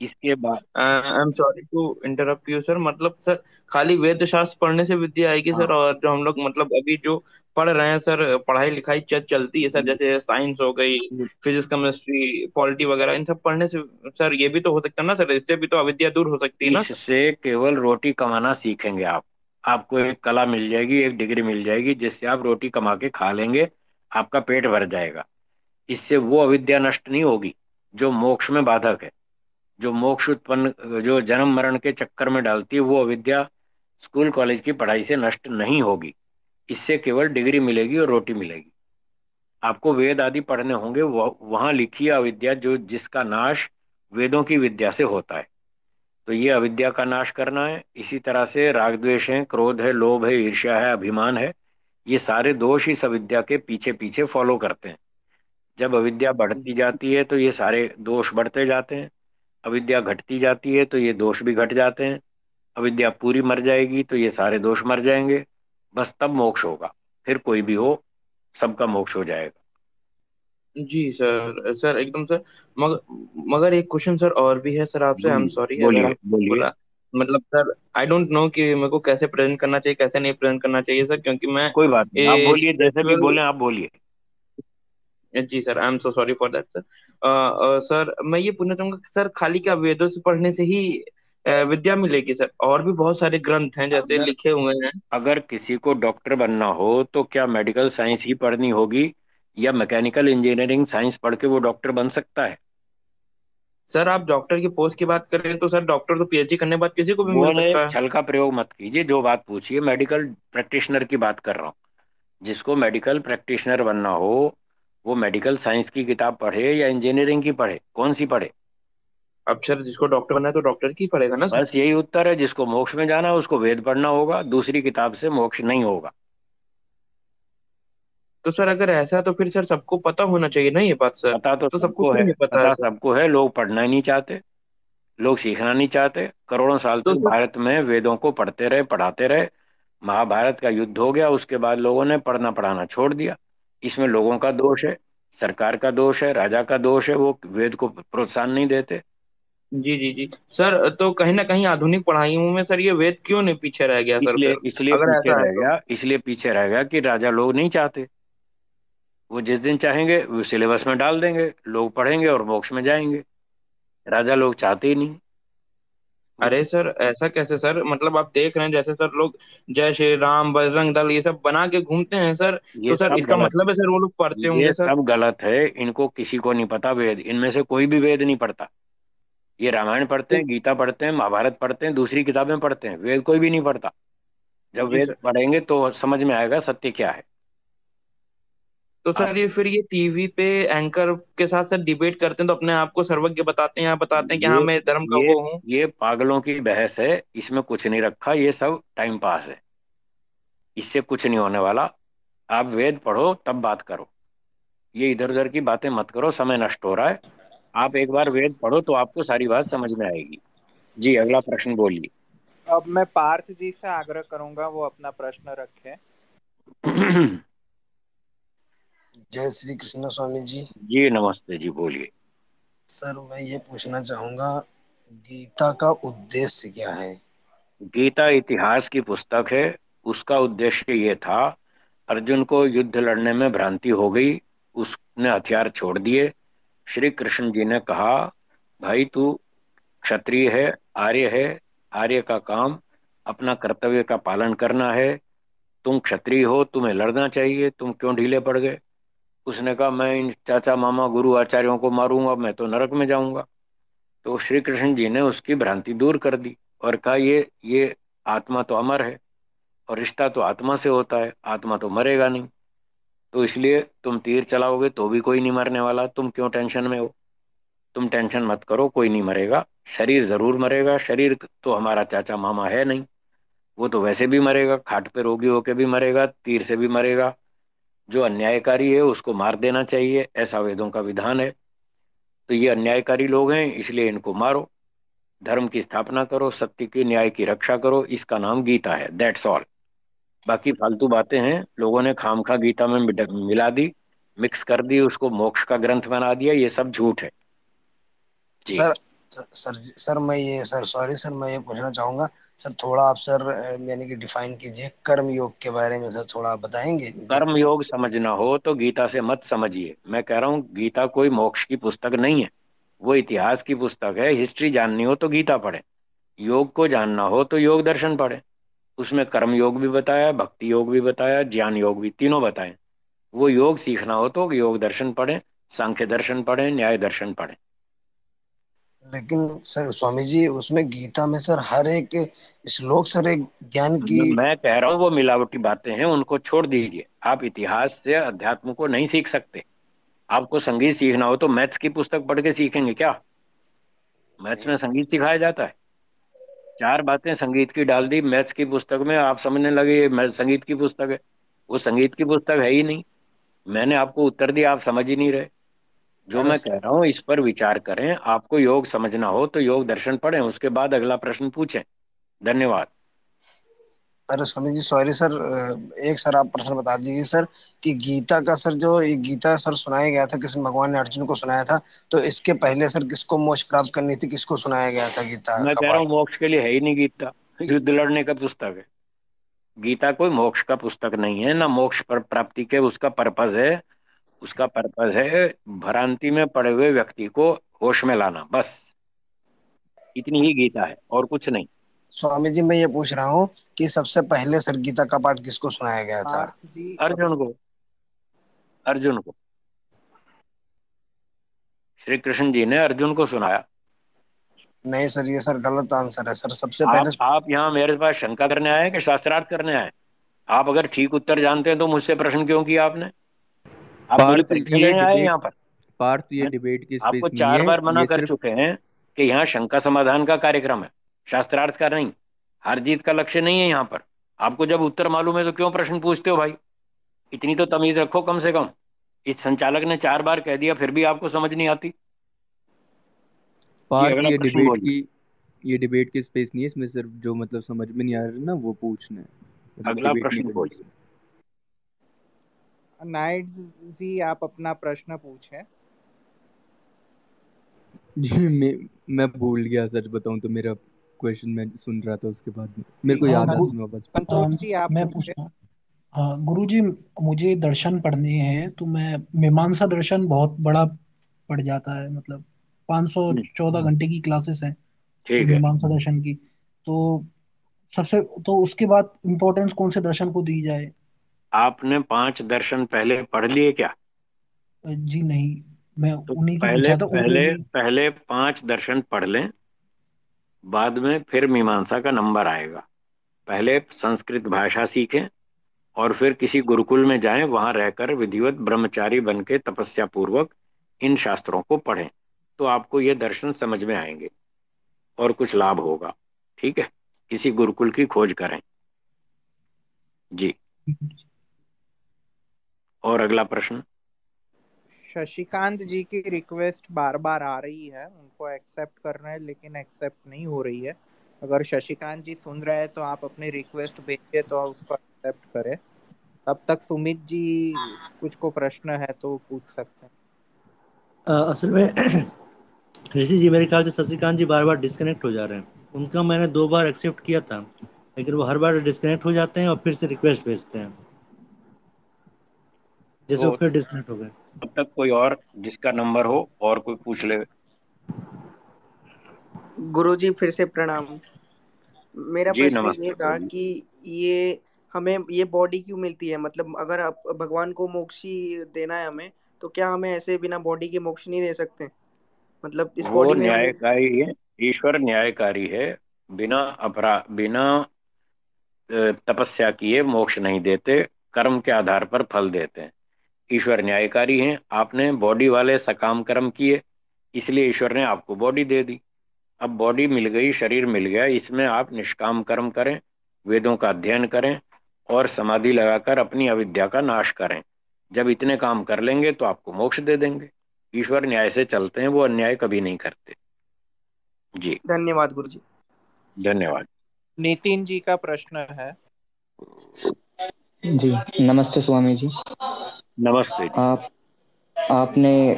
इसके बाद I am sorry to interrupt you sir मतलब सर खाली वेद शास्त्र पढ़ने से विद्या आएगी हाँ। सर और जो हम लोग मतलब अभी जो पढ़ रहे हैं सर पढ़ाई लिखाई च, चलती है सर जैसे साइंस हो गई फिजिक्स केमिस्ट्री पॉलिटी वगैरह इन सब पढ़ने से सर ये भी तो हो सकता है ना सर इससे भी तो अविद्या दूर हो सकती है ना इससे केवल रोटी कमाना सीखेंगे आप। आपको एक कला मिल जाएगी एक डिग्री मिल जाएगी जिससे आप रोटी कमा के खा लेंगे आपका पेट भर जाएगा। इससे वो अविद्या नष्ट नहीं होगी जो मोक्ष में बाधक है। जो मोक्ष उत्पन्न, जो जन्म मरण के चक्कर में डालती है, वो अविद्या स्कूल कॉलेज की पढ़ाई से नष्ट नहीं होगी। इससे केवल डिग्री मिलेगी और रोटी मिलेगी। आपको वेद आदि पढ़ने होंगे वहाँ लिखी अविद्या जो जिसका नाश वेदों की विद्या से होता है। तो ये अविद्या का नाश करना है। इसी तरह से राग द्वेष है, क्रोध है, लोभ है, ईर्ष्या है, अभिमान है, ये सारे दोष इस अविद्या के पीछे पीछे फॉलो करते हैं। जब अविद्या बढ़ती जाती है तो ये सारे दोष बढ़ते जाते हैं। अविद्या घटती जाती है तो ये दोष भी घट जाते हैं। अविद्या पूरी मर जाएगी तो ये सारे दोष मर जाएँगे। बस तब मोक्ष होगा फिर कोई भी हो सबका मोक्ष हो जाएगा। जी सर सर एकदम सर मगर मगर एक क्वेश्चन सर और भी है सर आपसे आई एम सॉरी बोलिए बोलिए। बोला मतलब सर आई डोंट नो कि मेरे को कैसे प्रेजेंट करना चाहिए कैसे नहीं प्रेजेंट करना चाहिए सर क्योंकि मैं कोई बात नहीं आप बोलिए जैसे भी बोले आप बोलिए। जी sir I am so sorry for that sir sir मैं ये पूछना चाहूँगा सर खाली क्या वेदों से पढ़ने से ही विद्या मिलेगी सर? और भी बहुत सारे ग्रंथ हैं जैसे अगर लिखे हुए हैं। अगर किसी को डॉक्टर बनना हो तो क्या मेडिकल साइंस ही पढ़नी होगी? या मैकेनिकल इंजीनियरिंग साइंस पढ़ के वो डॉक्टर बन सकता है? सर आप डॉक्टर की पोस्ट की बात करें तो सर डॉक्टर तो पीएचडी करने के बाद किसी को भी मिल सकता है। छल का प्रयोग मत कीजिए जो बात पूछिए मेडिकल प्रैक्टिशनर की बात कर रहा हूँ। जिसको मेडिकल प्रैक्टिशनर बनना हो वो मेडिकल साइंस की किताब पढ़े या इंजीनियरिंग की पढ़े? कौन सी पढ़े? अब सर जिसको डॉक्टर बनना है तो डॉक्टर की पढ़ेगा ना सर? बस यही उत्तर है जिसको मोक्ष में जाना है उसको वेद पढ़ना होगा दूसरी किताब से मोक्ष नहीं होगा। तो सर अगर ऐसा है तो फिर सर सबको पता होना चाहिए ना ये बात सर? पता तो तो सबको है नहीं पता है पता सर? सबको है लोग पढ़ना ही नहीं चाहते लोग सीखना नहीं चाहते करोड़ों साल तो तक सर भारत में वेदों को पढ़ते रहे पढ़ाते रहे महाभारत का युद्ध हो गया उसके बाद लोगों ने पढ़ना पढ़ाना छोड़ दिया। इसमें लोगों का दोष है सरकार का दोष है राजा का दोष है वो वेद को प्रोत्साहन नहीं देते। जी जी जी। सर तो कहीं ना कहीं आधुनिक पढ़ाइयों में सर ये वेद क्यों नहीं पीछे रह गया सर? इसलिए इसलिए पीछे रह तो। गया इसलिए पीछे रह गया कि राजा लोग नहीं चाहते। वो जिस दिन चाहेंगे वो सिलेबस में डाल देंगे लोग पढ़ेंगे और मोक्ष में जाएँगे। राजा लोग चाहते ही नहीं। अरे सर ऐसा कैसे सर? मतलब आप देख रहे हैं जैसे सर लोग जय श्री राम बजरंग दल ये सब बना के घूमते हैं सर ये तो सर इसका मतलब है सर वो लोग पढ़ते होंगे सर? सब गलत है इनको किसी को नहीं पता वेद इनमें से कोई भी वेद नहीं पढ़ता। ये रामायण पढ़ते हैं गीता पढ़ते हैं महाभारत पढ़ते हैं दूसरी किताबें पढ़ते हैं वेद कोई भी नहीं पढ़ता। जब वेद पढ़ेंगे तो समझ में आएगा सत्य क्या है। तो सर ये फिर ये टीवी पे एंकर के साथ सर डिबेट करते हैं तो अपने आप को सर्वज्ञ बताते हैं या बताते हैं कि हाँ मैं धर्म का वो हूँ। ये पागलों की बहस है इसमें कुछ नहीं रखा ये सब टाइम पास है। इससे कुछ नहीं होने वाला। आप वेद पढ़ो तब बात करो। ये इधर उधर की बातें मत करो समय नष्ट हो रहा है। आप एक बार वेद पढ़ो तो आपको सारी बात समझ में आएगी। जी अगला प्रश्न बोलिए। अब मैं पार्थ जी से आग्रह करूँगा वो अपना प्रश्न रखें। जय श्री कृष्ण स्वामी जी। जी नमस्ते जी बोलिए। सर मैं ये पूछना चाहूँगा गीता का उद्देश्य क्या है? गीता इतिहास की पुस्तक है। उसका उद्देश्य ये था अर्जुन को युद्ध लड़ने में भ्रांति हो गई। उसने हथियार छोड़ दिए। श्री कृष्ण जी ने कहा भाई तू क्षत्रिय है आर्य है। आर्य का काम अपना कर्तव्य का पालन करना है। तुम क्षत्रिय हो तुम्हें लड़ना चाहिए। तुम क्यों ढीले पड़ गए? उसने कहा, मैं इन चाचा मामा गुरु आचार्यों को मारूँगा, मैं तो नरक में जाऊँगा। तो श्री कृष्ण जी ने उसकी भ्रांति दूर कर दी और कहा, ये ये आत्मा तो अमर है और रिश्ता तो आत्मा से होता है, आत्मा तो मरेगा नहीं। तो इसलिए तुम तीर चलाओगे तो भी कोई नहीं मरने वाला, तुम क्यों टेंशन में हो? तुम टेंशन मत करो, कोई नहीं मरेगा, शरीर ज़रूर मरेगा, शरीर तो हमारा चाचा मामा है नहीं, वो तो वैसे भी मरेगा, खाट पे रोगी होके भी मरेगा, तीर से भी मरेगा जो अन्यायकारी है, उसको मार देना चाहिए, ऐसा वेदों का विधान है। तो ये अन्यायकारी लोग हैं, इसलिए इनको मारो, धर्म की स्थापना करो सत्य की, न्याय की रक्षा करो, इसका नाम गीता है दैट्स ऑल बाकी फालतू बातें हैं, लोगों ने खाम खा गीता में मिला दी मिक्स कर दी, उसको मोक्ष का ग्रंथ बना दिया, ये सब झूठ है। सर सर सर, मैं ये, सर सॉरी सर, मैं ये पूछना चाहूँगा सर, थोड़ा आप सर यानी कि डिफाइन कीजिए कर्म योग के बारे में, सर, थोड़ा बताएँगे? कर्म योग समझना हो तो गीता से मत समझिए। मैं कह रहा हूँ, गीता कोई मोक्ष की पुस्तक नहीं है। वो इतिहास की पुस्तक है, हिस्ट्री जाननी हो तो गीता पढ़े। योग को जानना हो तो योग दर्शन पढ़े। उसमें कर्म योग भी बताया, भक्ति योग भी बताया, ज्ञान योग भी तीनों बताए। वो योग सीखना हो तो योग दर्शन पढ़े, सांख्य दर्शन पढ़े, न्याय दर्शन पढ़े। लेकिन सर स्वामी जी उसमें गीता में सर हर एक श्लोक सर एक ज्ञान की मैं कह रहा हूँ, वो मिलावटी बातें हैं, उनको छोड़ दीजिए। आप इतिहास से अध्यात्म को नहीं सीख सकते। आपको संगीत सीखना हो तो मैथ्स की पुस्तक पढ़ के सीखेंगे क्या? मैथ्स में संगीत सिखाया जाता है। चार बातें संगीत की डाल दी, मैथ्स की पुस्तक में आप समझने लगे संगीत की पुस्तक है। वो संगीत की पुस्तक है ही नहीं। मैंने आपको उत्तर दिया, आप समझ ही नहीं रहे। जो मैं कह रहा हूँ इस पर विचार करें आपको योग समझना हो तो योग दर्शन पढ़ें उसके बाद अगला प्रश्न पूछें। धन्यवाद। अरे स्वामी जी सॉरी सर एक सर आप प्रश्न बता दीजिए सर कि गीता का सर जो ये गीता सर सुनाया गया था कृष्ण भगवान ने अर्जुन को सुनाया था तो इसके पहले सर किसको मोक्ष प्राप्त करनी थी किसको सुनाया गया था गीता मैं कह रहा हूँ मोक्ष के लिए है ही नहीं गीता। युद्ध लड़ने का पुस्तक है। गीता कोई मोक्ष का पुस्तक नहीं है ना मोक्ष पर प्राप्ति के उसका पर्पज है उसका पर्पज है भ्रांति में पड़े हुए व्यक्ति को होश में लाना बस। इतनी ही गीता है और कुछ नहीं। स्वामी जी मैं ये पूछ रहा हूँ कि सबसे पहले सर गीता का पाठ किसको सुनाया गया था? अर्जुन को। अर्जुन को। श्री कृष्ण जी ने अर्जुन को सुनाया। नहीं सर ये सर गलत आंसर है सर। सबसे आप, पहले आप यहाँ मेरे पास शंका करने आए कि शास्त्रार्थ करने आए आप अगर ठीक उत्तर जानते हैं तो मुझसे प्रश्न क्यों किया आपने? आप मेरी यहाँ पर। पार्थ ये डिबेट की आपको चार बार मना कर चुके हैं कि यहाँ शंका समाधान का कार्यक्रम है। शास्त्रार्थ का नहीं। हर जीत का लक्ष्य नहीं है यहाँ पर। आपको जब उत्तर मालूम है तो क्यों प्रश्न पूछते हो भाई? इतनी तो तमीज रखो कम से कम। इस संचालक ने चार बार कह दिया फिर भी आपको समझ नहीं आती। ये, ये डिबेट की ये डिबेट की स्पेस नहीं है? इसमें सिर्फ़ जो मतलब समझ में नहीं आ रहा ना वो पूछना है। मतलब अगला प्रश्न बोलिए नाइट जी आप अपना प्रश्न पूछे। जी मैं मैं भूल गया सच बताऊँ तो मेरा क्वेश्चन मैं सुन रहा था उसके बाद। मेरे को याद आया मैं वापस मैं पूछता हाँ। गुरु जी मुझे दर्शन पढ़ने हैं तो मैं मीमांसा दर्शन बहुत बड़ा पड़ जाता है मतलब 514 हम्म। घंटे की क्लासेस हैं मीमांसा दर्शन की। तो सबसे तो उसके बाद इम्पोर्टेंस कौन से दर्शन को दी जाए? आपने पाँच दर्शन पहले पढ़ लिए क्या? जी नहीं मैं तो उन्हीं की पहले पहले पहले पाँच दर्शन पढ़ लें बाद में फिर मीमांसा का नंबर आएगा। पहले संस्कृत भाषा सीखें और फिर किसी गुरुकुल में जाएँ वहाँ रहकर विधिवत ब्रह्मचारी बन के तपस्या पूर्वक इन शास्त्रों को पढ़ें। तो आपको ये दर्शन समझ में आएँगे और कुछ लाभ होगा ठीक है? किसी गुरुकुल की खोज करें। जी। और अगला प्रश्न। शशिकांत जी की रिक्वेस्ट बार बार आ रही है। उनको एक्सेप्ट करना है लेकिन एक्सेप्ट नहीं हो रही है। अगर शशिकांत जी सुन रहे हैं तो आप अपनी रिक्वेस्ट भेजिए तो उसको एक्सेप्ट करें। तब तक सुमित जी कुछ को प्रश्न है तो पूछ सकते हैं। असल में ऋषि जी मेरे ख्याल से शशिकांत जी बार बार डिस्कनेक्ट हो जा रहे हैं। उनका मैंने दो बार एक्सेप्ट किया था लेकिन वो हर बार डिस्कनेक्ट हो जाते हैं और फिर से रिक्वेस्ट भेजते हैं। जैसे वो फिर डिस्कनेक्ट हो गए। अब तक कोई और जिसका नंबर हो और कोई पूछ ले। गुरुजी फिर से प्रणाम। मेरा प्रश्न ये था कि ये हमें ये बॉडी क्यों मिलती है? मतलब अगर आप भगवान को मोक्षी देना है हमें तो क्या हमें ऐसे बिना बॉडी के मोक्ष नहीं दे सकते? मतलब इस बॉडी में न्यायकारी है ईश्वर न्यायकारी है बिना अपराध बिना तपस्या किए मोक्ष नहीं देते कर्म के आधार पर फल देते हैं। ईश्वर न्यायकारी हैं। आपने बॉडी वाले सकाम कर्म किए इसलिए ईश्वर ने आपको बॉडी दे दी। अब बॉडी मिल गई शरीर मिल गया इसमें आप निष्काम कर्म करें वेदों का अध्ययन करें और समाधि लगाकर अपनी अविद्या का नाश करें। जब इतने काम कर लेंगे तो आपको मोक्ष दे देंगे। ईश्वर न्याय से चलते हैं वो अन्याय कभी नहीं करते। जी। धन्यवाद गुरु जी धन्यवाद। नितिन जी का प्रश्न है। जी नमस्ते स्वामी जी। नमस्ते आप आपने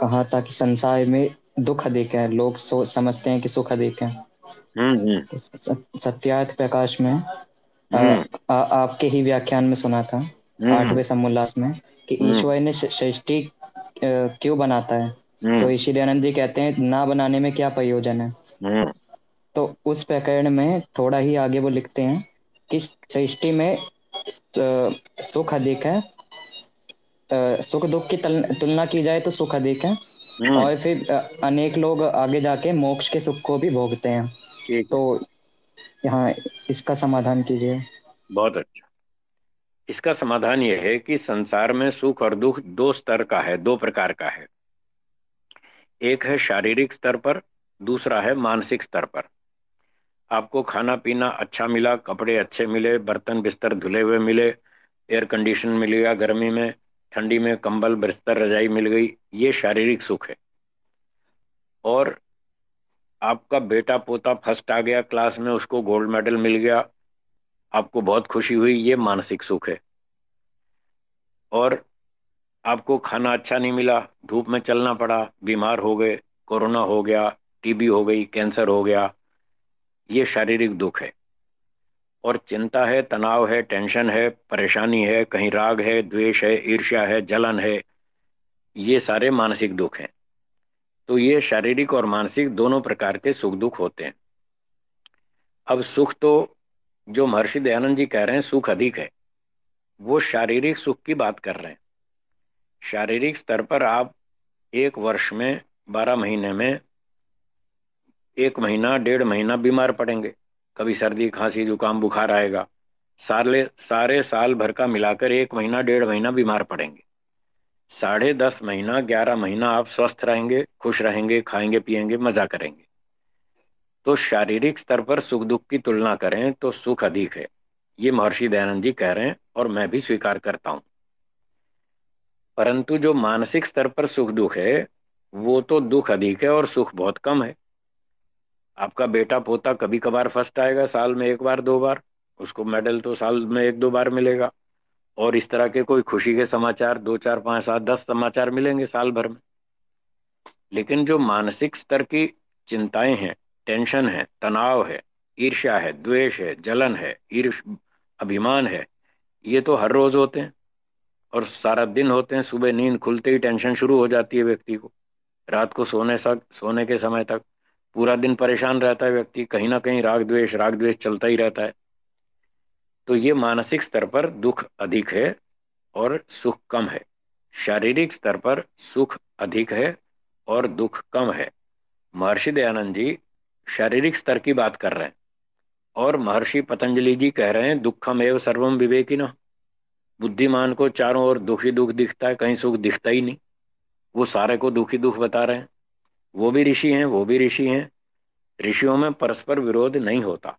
कहा था कि संसार में दुख अधिक है लोग सोच समझते हैं कि सुख अधिक है। हम्म, हम्म। तो सत्यार्थ प्रकाश में आ, हम्म। आ, आपके ही व्याख्यान में सुना था आठवें समोल्लास में कि ईश्वर ने सृष्टि क्यों बनाता है? तो ईश्वर दयानंद जी कहते हैं ना बनाने में क्या प्रयोजन है? तो उस प्रकरण में थोड़ा ही आगे वो लिखते हैं कि सृष्टि में सुख अधिक है सुख दुख की तुलना की जाए तो सुख अधिक है। हम्म। और फिर अनेक लोग आगे जाके मोक्ष के सुख को भी भोगते हैं। तो यहाँ इसका समाधान कीजिए। बहुत अच्छा। इसका समाधान यह है कि संसार में सुख और दुख दो स्तर का है दो प्रकार का है। एक है शारीरिक स्तर पर दूसरा है मानसिक स्तर पर। आपको खाना पीना अच्छा मिला कपड़े अच्छे मिले बर्तन बिस्तर धुले हुए मिले एयर कंडीशन मिल गया गर्मी में ठंडी में कंबल, बिस्तर, रजाई मिल गई, ये शारीरिक सुख है। और आपका बेटा पोता फ़र्स्ट आ गया क्लास में, उसको गोल्ड मेडल मिल गया, आपको बहुत खुशी हुई, ये मानसिक सुख है। और आपको खाना अच्छा नहीं मिला, धूप में चलना पड़ा, बीमार हो गए, कोरोना हो गया, टीबी हो गई, कैंसर हो गया, ये शारीरिक दुख है। और चिंता है, तनाव है, टेंशन है, परेशानी है, कहीं राग है, द्वेष है, ईर्ष्या है, जलन है, ये सारे मानसिक दुख हैं। तो ये शारीरिक और मानसिक दोनों प्रकार के सुख दुख होते हैं। अब सुख तो जो महर्षि दयानंद जी कह रहे हैं, सुख अधिक है। वो शारीरिक सुख की बात कर रहे हैं। शारीरिक स्तर पर आप एक वर्ष में, बारह महीने में, एक महीना, डेढ़ महीना बीमार पड़ेंगे। कभी सर्दी, खांसी, जुकाम, बुखार आएगा। सारे सारे साल भर का मिलाकर एक महीना, डेढ़ महीना बीमार पड़ेंगे। साढ़े दस महीना, ग्यारह महीना आप स्वस्थ रहेंगे, खुश रहेंगे, खाएँगे, पिएँगे, मज़ा करेंगे। तो शारीरिक स्तर पर सुख दुख की तुलना करें तो सुख अधिक है। ये महर्षि दयानंद जी कह रहे हैं और मैं भी स्वीकार करता हूँ। परंतु जो मानसिक स्तर पर सुख दुख है, वो तो दुख अधिक है और सुख बहुत कम है। आपका बेटा पोता कभी कभार फ़र्स्ट आएगा, साल में एक बार, दो बार। उसको मेडल तो साल में एक, दो बार मिलेगा। और इस तरह के कोई खुशी के समाचार, दो, चार, पाँच, सात, दस समाचार मिलेंगे साल भर में। लेकिन जो मानसिक स्तर की चिंताएँ हैं, टेंशन है, तनाव है, ईर्ष्या है, द्वेष है, जलन है ईर्ष अभिमान है, ये तो हर रोज होते हैं। और सारा दिन होते हैं, सुबह नींद खुलते ही टेंशन शुरू हो जाती है व्यक्ति को। रात को सोने सक, सोने के समय तक। पूरा दिन परेशान रहता है व्यक्ति, कहीं ना कहीं राग द्वेष राग द्वेष चलता ही रहता है। तो ये मानसिक स्तर पर दुख अधिक है और सुख कम है। शारीरिक स्तर पर सुख अधिक है और दुख कम है। महर्षि दयानंद जी शारीरिक स्तर की बात कर रहे हैं और महर्षि पतंजलि जी कह रहे हैं दुखम एवं सर्वम विवेकी न बुद्धिमान को चारों ओर दुखी दुख दिखता है, कहीं सुख दिखता ही नहीं। वो सारे को दुखी दुख बता रहे हैं। वो भी ऋषि हैं, वो भी ऋषि हैं। ऋषियों में परस्पर विरोध नहीं होता।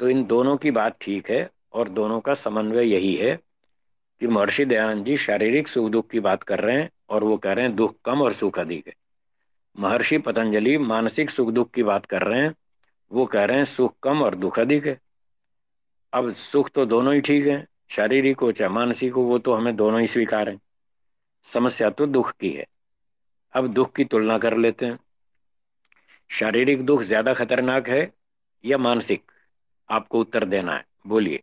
तो इन दोनों की बात ठीक है और दोनों का समन्वय यही है कि महर्षि दयानंद जी शारीरिक सुख दुख की बात कर रहे हैं और वो कह रहे हैं, दुख कम और सुख अधिक है। महर्षि पतंजलि मानसिक सुख दुख की बात कर रहे हैं, वो कह रहे हैं, सुख कम और दुख अधिक है। अब सुख तो दोनों ही ठीक है, शारीरिक हो चाहे मानसिक हो, वो तो हमें दोनों ही स्वीकार। है समस्या तो दुख की है। अब दुख की तुलना कर लेते हैं। शारीरिक दुख ज़्यादा खतरनाक है या मानसिक? आपको उत्तर देना है बोलिए।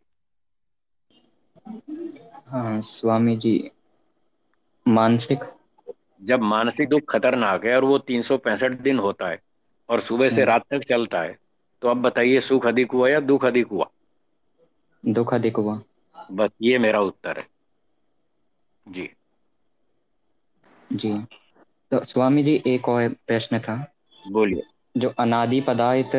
हाँ स्वामी जी मानसिक? जब मानसिक दुख खतरनाक है और वो तीन सौ पैंसठ दिन होता है और सुबह से हाँ। रात तक चलता है तो अब बताइए सुख अधिक हुआ या दुख अधिक हुआ? दुख अधिक हुआ। बस ये मेरा उत्तर है। जी। जी। तो स्वामी जी एक और प्रश्न था। बोलिए। जो अनादि पदार्थ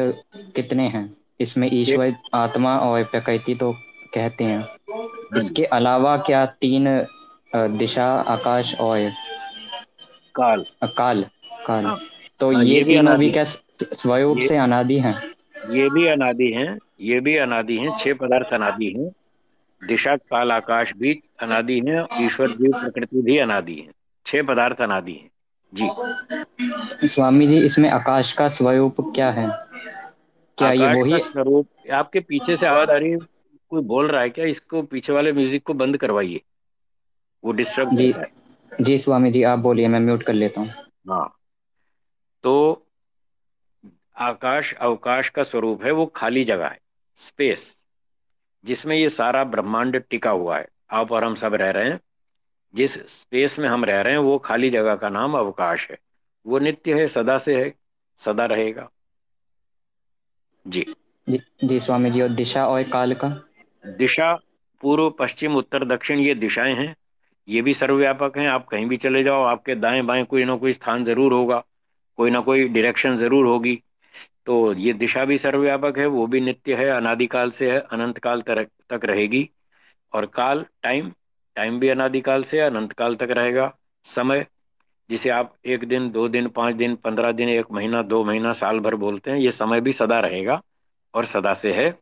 कितने हैं? इसमें ईश्वर आत्मा और प्रकृति तो कहते हैं। हम्म। इसके अलावा क्या तीन दिशा आकाश और काल। काल? काल। हाँ। तो हाँ, ये, ये भी क्या स्वरूप से अनादि हैं? ये भी अनादि हैं ये भी अनादि हैं छह पदार्थ अनादि हैं। दिशा काल आकाश भी अनादि है ईश्वर जीव प्रकृति भी अनादि है। छह पदार्थ अनादि हैं। जी। स्वामी जी इसमें आकाश का स्वरूप क्या है? क्या ये वही स्वरूप? आपके पीछे से आवाज़ आ रही है। कोई बोल रहा है क्या? इसको पीछे वाले म्यूज़िक को बंद करवाइए। वो डिस्टर्ब जी जी स्वामी जी आप बोलिए मैं म्यूट कर लेता हूँ। हाँ। तो आकाश अवकाश का स्वरूप है वो खाली जगह है। स्पेस जिसमें ये सारा ब्रह्मांड टिका हुआ है। आप और हम सब रह रहे हैं। जिस स्पेस में हम रह रहे हैं वो खाली जगह का नाम अवकाश है। वो नित्य है सदा से है सदा रहेगा। जी। जी, जी स्वामी जी और दिशा और काल का? दिशा पूर्व पश्चिम उत्तर दक्षिण ये दिशाएँ हैं। ये भी सर्वव्यापक हैं। आप कहीं भी चले जाओ आपके दाएँ बाएँ कोई ना कोई स्थान ज़रूर होगा। कोई ना कोई डायरेक्शन ज़रूर होगी। तो ये दिशा भी सर्वव्यापक है वो भी नित्य है अनादिकाल से है अनंत काल तक रहेगी। और काल टाइम टाइम भी अनादिकाल से अनंत काल तक रहेगा। समय, जिसे आप एक दिन, दो दिन, पाँच दिन, पंद्रह दिन, एक महीना, दो महीना, साल भर बोलते हैं, ये समय भी सदा रहेगा और सदा से है।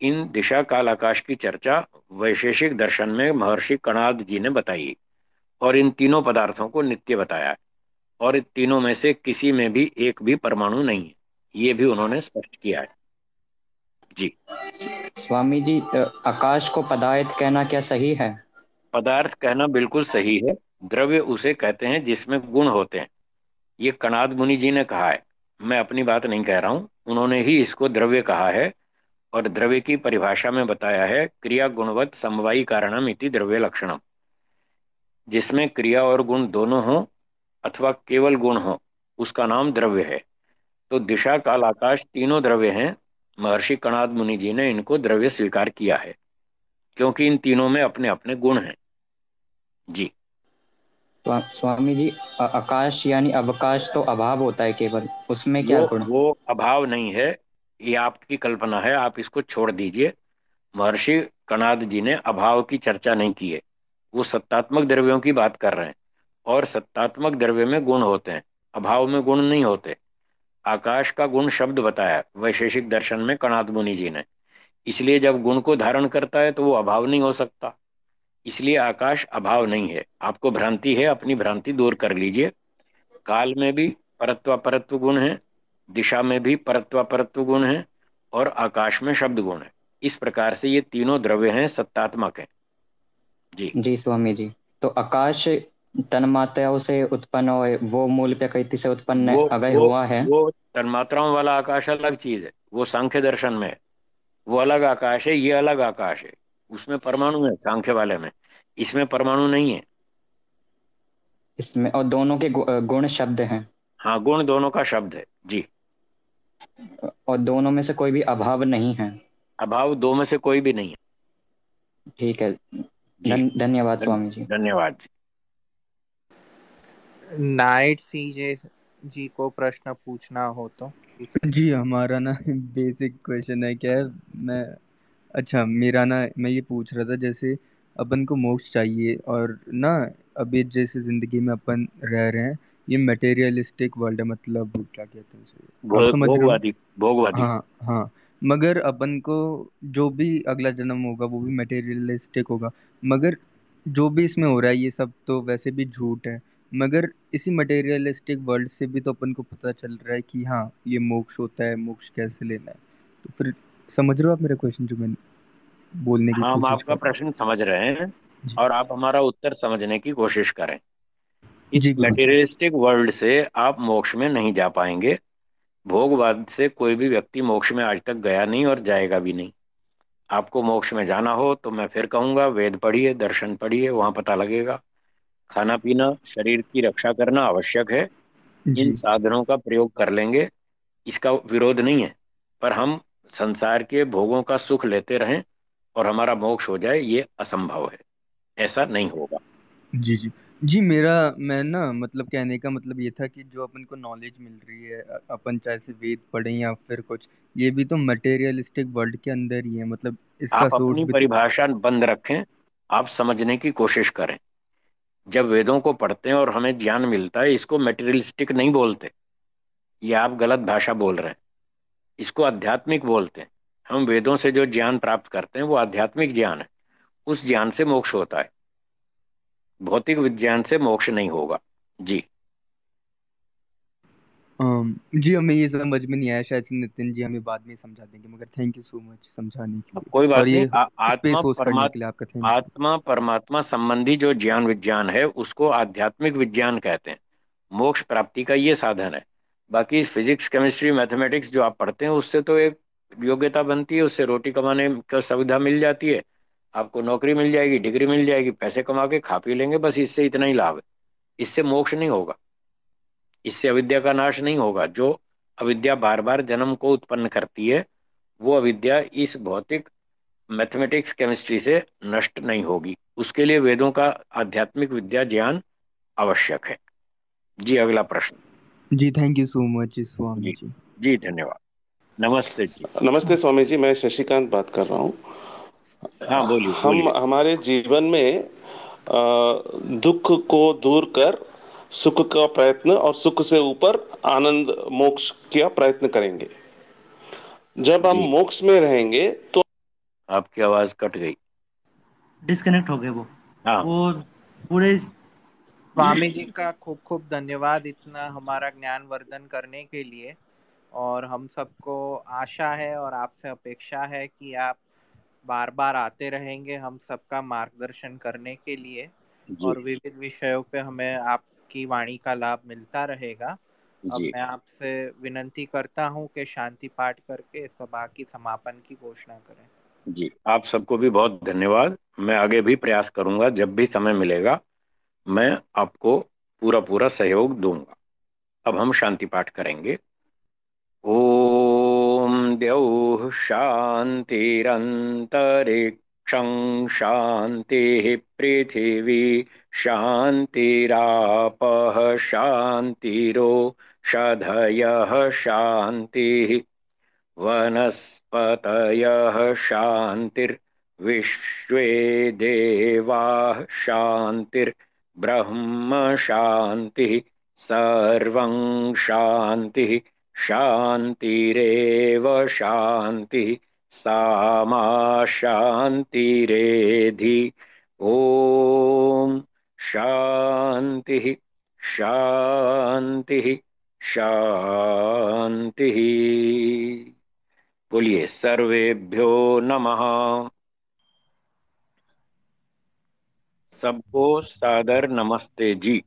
इन दिशा काल आकाश की चर्चा वैशेषिक दर्शन में महर्षि कणाद जी ने बताई और इन तीनों पदार्थों को नित्य बताया और इन तीनों में से किसी में भी एक भी परमाणु नहीं है। ये भी उन्होंने स्पष्ट किया है। जी। स्वामी जी आकाश को पदार्थ कहना क्या सही है? पदार्थ कहना बिल्कुल सही है। द्रव्य उसे कहते हैं जिसमें गुण होते हैं। ये कनाद मुनि जी ने कहा है। मैं अपनी बात नहीं कह रहा हूँ। उन्होंने ही इसको द्रव्य कहा है और द्रव्य की परिभाषा में बताया है, क्रिया गुणवत्त समवायी कारणम इति द्रव्य लक्षणम। जिसमें क्रिया और गुण दोनों हो अथवा केवल गुण हो, उसका नाम द्रव्य है। तो दिशा, काल, आकाश तीनों द्रव्य हैं। महर्षि कणाद मुनि जी ने इनको द्रव्य स्वीकार किया है, क्योंकि इन तीनों में अपने अपने गुण हैं। जी। स्वामी जी आकाश यानी अवकाश तो अभाव होता है केवल उसमें क्या गुण वो अभाव नहीं है ये आपकी कल्पना है आप इसको छोड़ दीजिए। महर्षि कणाद जी ने अभाव की चर्चा नहीं की है वो सत्तात्मक द्रव्यों की बात कर रहे हैं और सत्तात्मक द्रव्य में गुण होते हैं अभाव में गुण नहीं होते। आकाश का गुण शब्द बताया वैशेषिक दर्शन में कणाद मुनि जी ने इसलिए जब गुण को धारण करता है तो वो अभाव नहीं हो सकता। इसलिए आकाश अभाव नहीं है। आपको भ्रांति है अपनी भ्रांति दूर कर लीजिए। काल में भी परत्व परत्व गुण है दिशा में भी परत्व परत्व गुण है और आकाश में शब्द गुण है। इस प्रकार से ये तीनों द्रव्य हैं सत्तात्मक है। जी। जी स्वामी जी। तो आकाश तन्मात्राओं से उत्पन्न हो वो मूल प्रकृति से उत्पन्न अगर हुआ है। वो तन्मात्राओं वाला आकाश अलग चीज़ है वो सांख्य दर्शन में है। वो अलग आकाश है ये अलग आकाश है। उसमें परमाणु है सांख्य वाले में। इसमें परमाणु नहीं है। इसमें और दोनों के गुण शब्द हैं। हाँ गुण दोनों का शब्द है जी। और दोनों में से कोई भी अभाव नहीं है। अभाव दो में से कोई भी नहीं है। ठीक है। धन्यवाद स्वामी जी। धन्यवाद जी। नाइट सीजे जी को प्रश्न पूछना हो तो। जी हमारा ना बेसिक क्वेश्चन है। क्या मैं अच्छा मेरा ना मैं ये पूछ रहा था जैसे अपन को मोक्ष चाहिए और ना अभी जैसे ज़िंदगी में अपन रह रहे हैं ये मटेरियलिस्टिक वर्ल्ड है मतलब क्या कहते हैं उसे? आप समझ रहे हो? भोगवादी भोगवादी। हाँ हाँ। मगर अपन को जो भी अगला जन्म होगा वो भी मटेरियलिस्टिक होगा। मगर जो भी इसमें हो रहा है ये सब तो वैसे भी झूठ है। मगर इसी मटेरियलिस्टिक वर्ल्ड से भी तो अपन को पता चल रहा है कि हाँ ये मोक्ष होता है मोक्ष कैसे लेना है। तो फिर समझ रहे हो आप मेरा क्वेश्चन जो मैं बोलने की हाँ हम आपका प्रश्न समझ रहे हैं और आप हमारा उत्तर समझने की कोशिश करें। इस मटेरियलिस्टिक वर्ल्ड से आप मोक्ष में नहीं जा पाएँगे। भोगवाद से कोई भी व्यक्ति मोक्ष में आज तक गया नहीं और जाएगा भी नहीं। आपको मोक्ष में जाना हो तो मैं फिर कहूँगा वेद पढ़िए दर्शन पढ़िए वहाँ पता लगेगा। खाना पीना शरीर की रक्षा करना आवश्यक है। इन साधनों का प्रयोग कर लेंगे। इसका विरोध नहीं है। पर हम संसार के भोगों का सुख लेते रहें और हमारा मोक्ष हो जाए ये असंभव है। ऐसा नहीं होगा। जी जी। जी मेरा मैं ना मतलब कहने का मतलब ये था कि जो अपन को नॉलेज मिल रही है अपन चाहे से वेद पढ़े या फिर कुछ ये भी तो मटेरियलिस्टिक वर्ल्ड के अंदर ही है मतलब इसका आप सोर्स अपनी भी तो परिभाषा बंद रखें आप समझने की कोशिश करें। जब वेदों को पढ़ते हैं और हमें ज्ञान मिलता है इसको मटेरियलिस्टिक नहीं बोलते। ये आप गलत भाषा बोल रहे हैं। इसको आध्यात्मिक बोलते हैं। हम वेदों से जो ज्ञान प्राप्त करते हैं वो आध्यात्मिक ज्ञान है। उस ज्ञान से मोक्ष होता है। भौतिक विज्ञान से मोक्ष नहीं होगा। जी। जी हमें ये समझ में नहीं आया। शायद नितिन जी हमें बाद में समझा देंगे मगर थैंक यू सो मच समझाने के लिए। कोई बात नहीं आत्मा परमात्मा आपका थैंक आत्मा परमात्मा संबंधी जो ज्ञान विज्ञान है उसको आध्यात्मिक विज्ञान कहते हैं। मोक्ष प्राप्ति का ये साधन है। बाकी फिजिक्स केमिस्ट्री मैथमेटिक्स जो आप पढ़ते हैं, उससे तो एक योग्यता बनती है, उससे रोटी कमाने का सुविधा मिल जाती है। आपको नौकरी मिल जाएगी डिग्री मिल जाएगी, पैसे कमा के खा पी लेंगे, बस इससे इतना ही लाभ है। इससे मोक्ष नहीं होगा। इससे अविद्या का नाश नहीं होगा। जो अविद्या बार बार जन्म को उत्पन्न करती है, वो अविद्या इस भौतिक मैथमेटिक्स केमिस्ट्री से नष्ट नहीं होगी। उसके लिए वेदों का आध्यात्मिक विद्या ज्ञान आवश्यक है। जी, अगला प्रश्न। जी thank you so much Swami ji. जी धन्यवाद। नमस्ते जी। नमस्ते स्वामी जी मैं शशिकांत बात कर रहा हूँ। हाँ बोलिए हम बोली। हमारे जीवन में दुख को दूर कर सुख का प्रयत्न और सुख से ऊपर आनंद मोक्ष का प्रयत्न करेंगे। जब हम मोक्ष में रहेंगे तो आपकी आवाज़ कट गई। डिस्कनेक्ट हो गए वो। हाँ। वो पूरे स्वामी जी। का खूब खूब धन्यवाद इतना हमारा ज्ञान वर्धन करने के लिए। और हम सबको आशा है और आपसे अपेक्षा है कि आप बार बार आते रहेंगे हम सबका मार्गदर्शन करने के लिए। और विविध विषयों पे हमें आपकी वाणी का लाभ मिलता रहेगा। अब मैं आपसे विनंती करता हूँ कि शांति पाठ करके सभा की समापन की घोषणा करें। जी आप सबको भी बहुत धन्यवाद। मैं आगे भी प्रयास करूँगा जब भी समय मिलेगा। मैं आपको पूरा पूरा सहयोग दूँगा। अब हम शांति पाठ करेंगे। ॐ द्यौः शान्तिरन्तरिक्षं शांति पृथिवी शांतिराप शान्तिरापः शान्तिरोषधयः शान्तिः वनस्पतयः शान्तिर्विश्वे देवाः शान्तिर्ब्रह्म शान्तिः सर्वं शान्तिः शान्तिरेव शान्तिः सामा शान्तिरेधि ॐ शान्तिः शान्तिः शान्तिः बोलिए सर्वेभ्यो नमः। सबको सादर नमस्ते जी।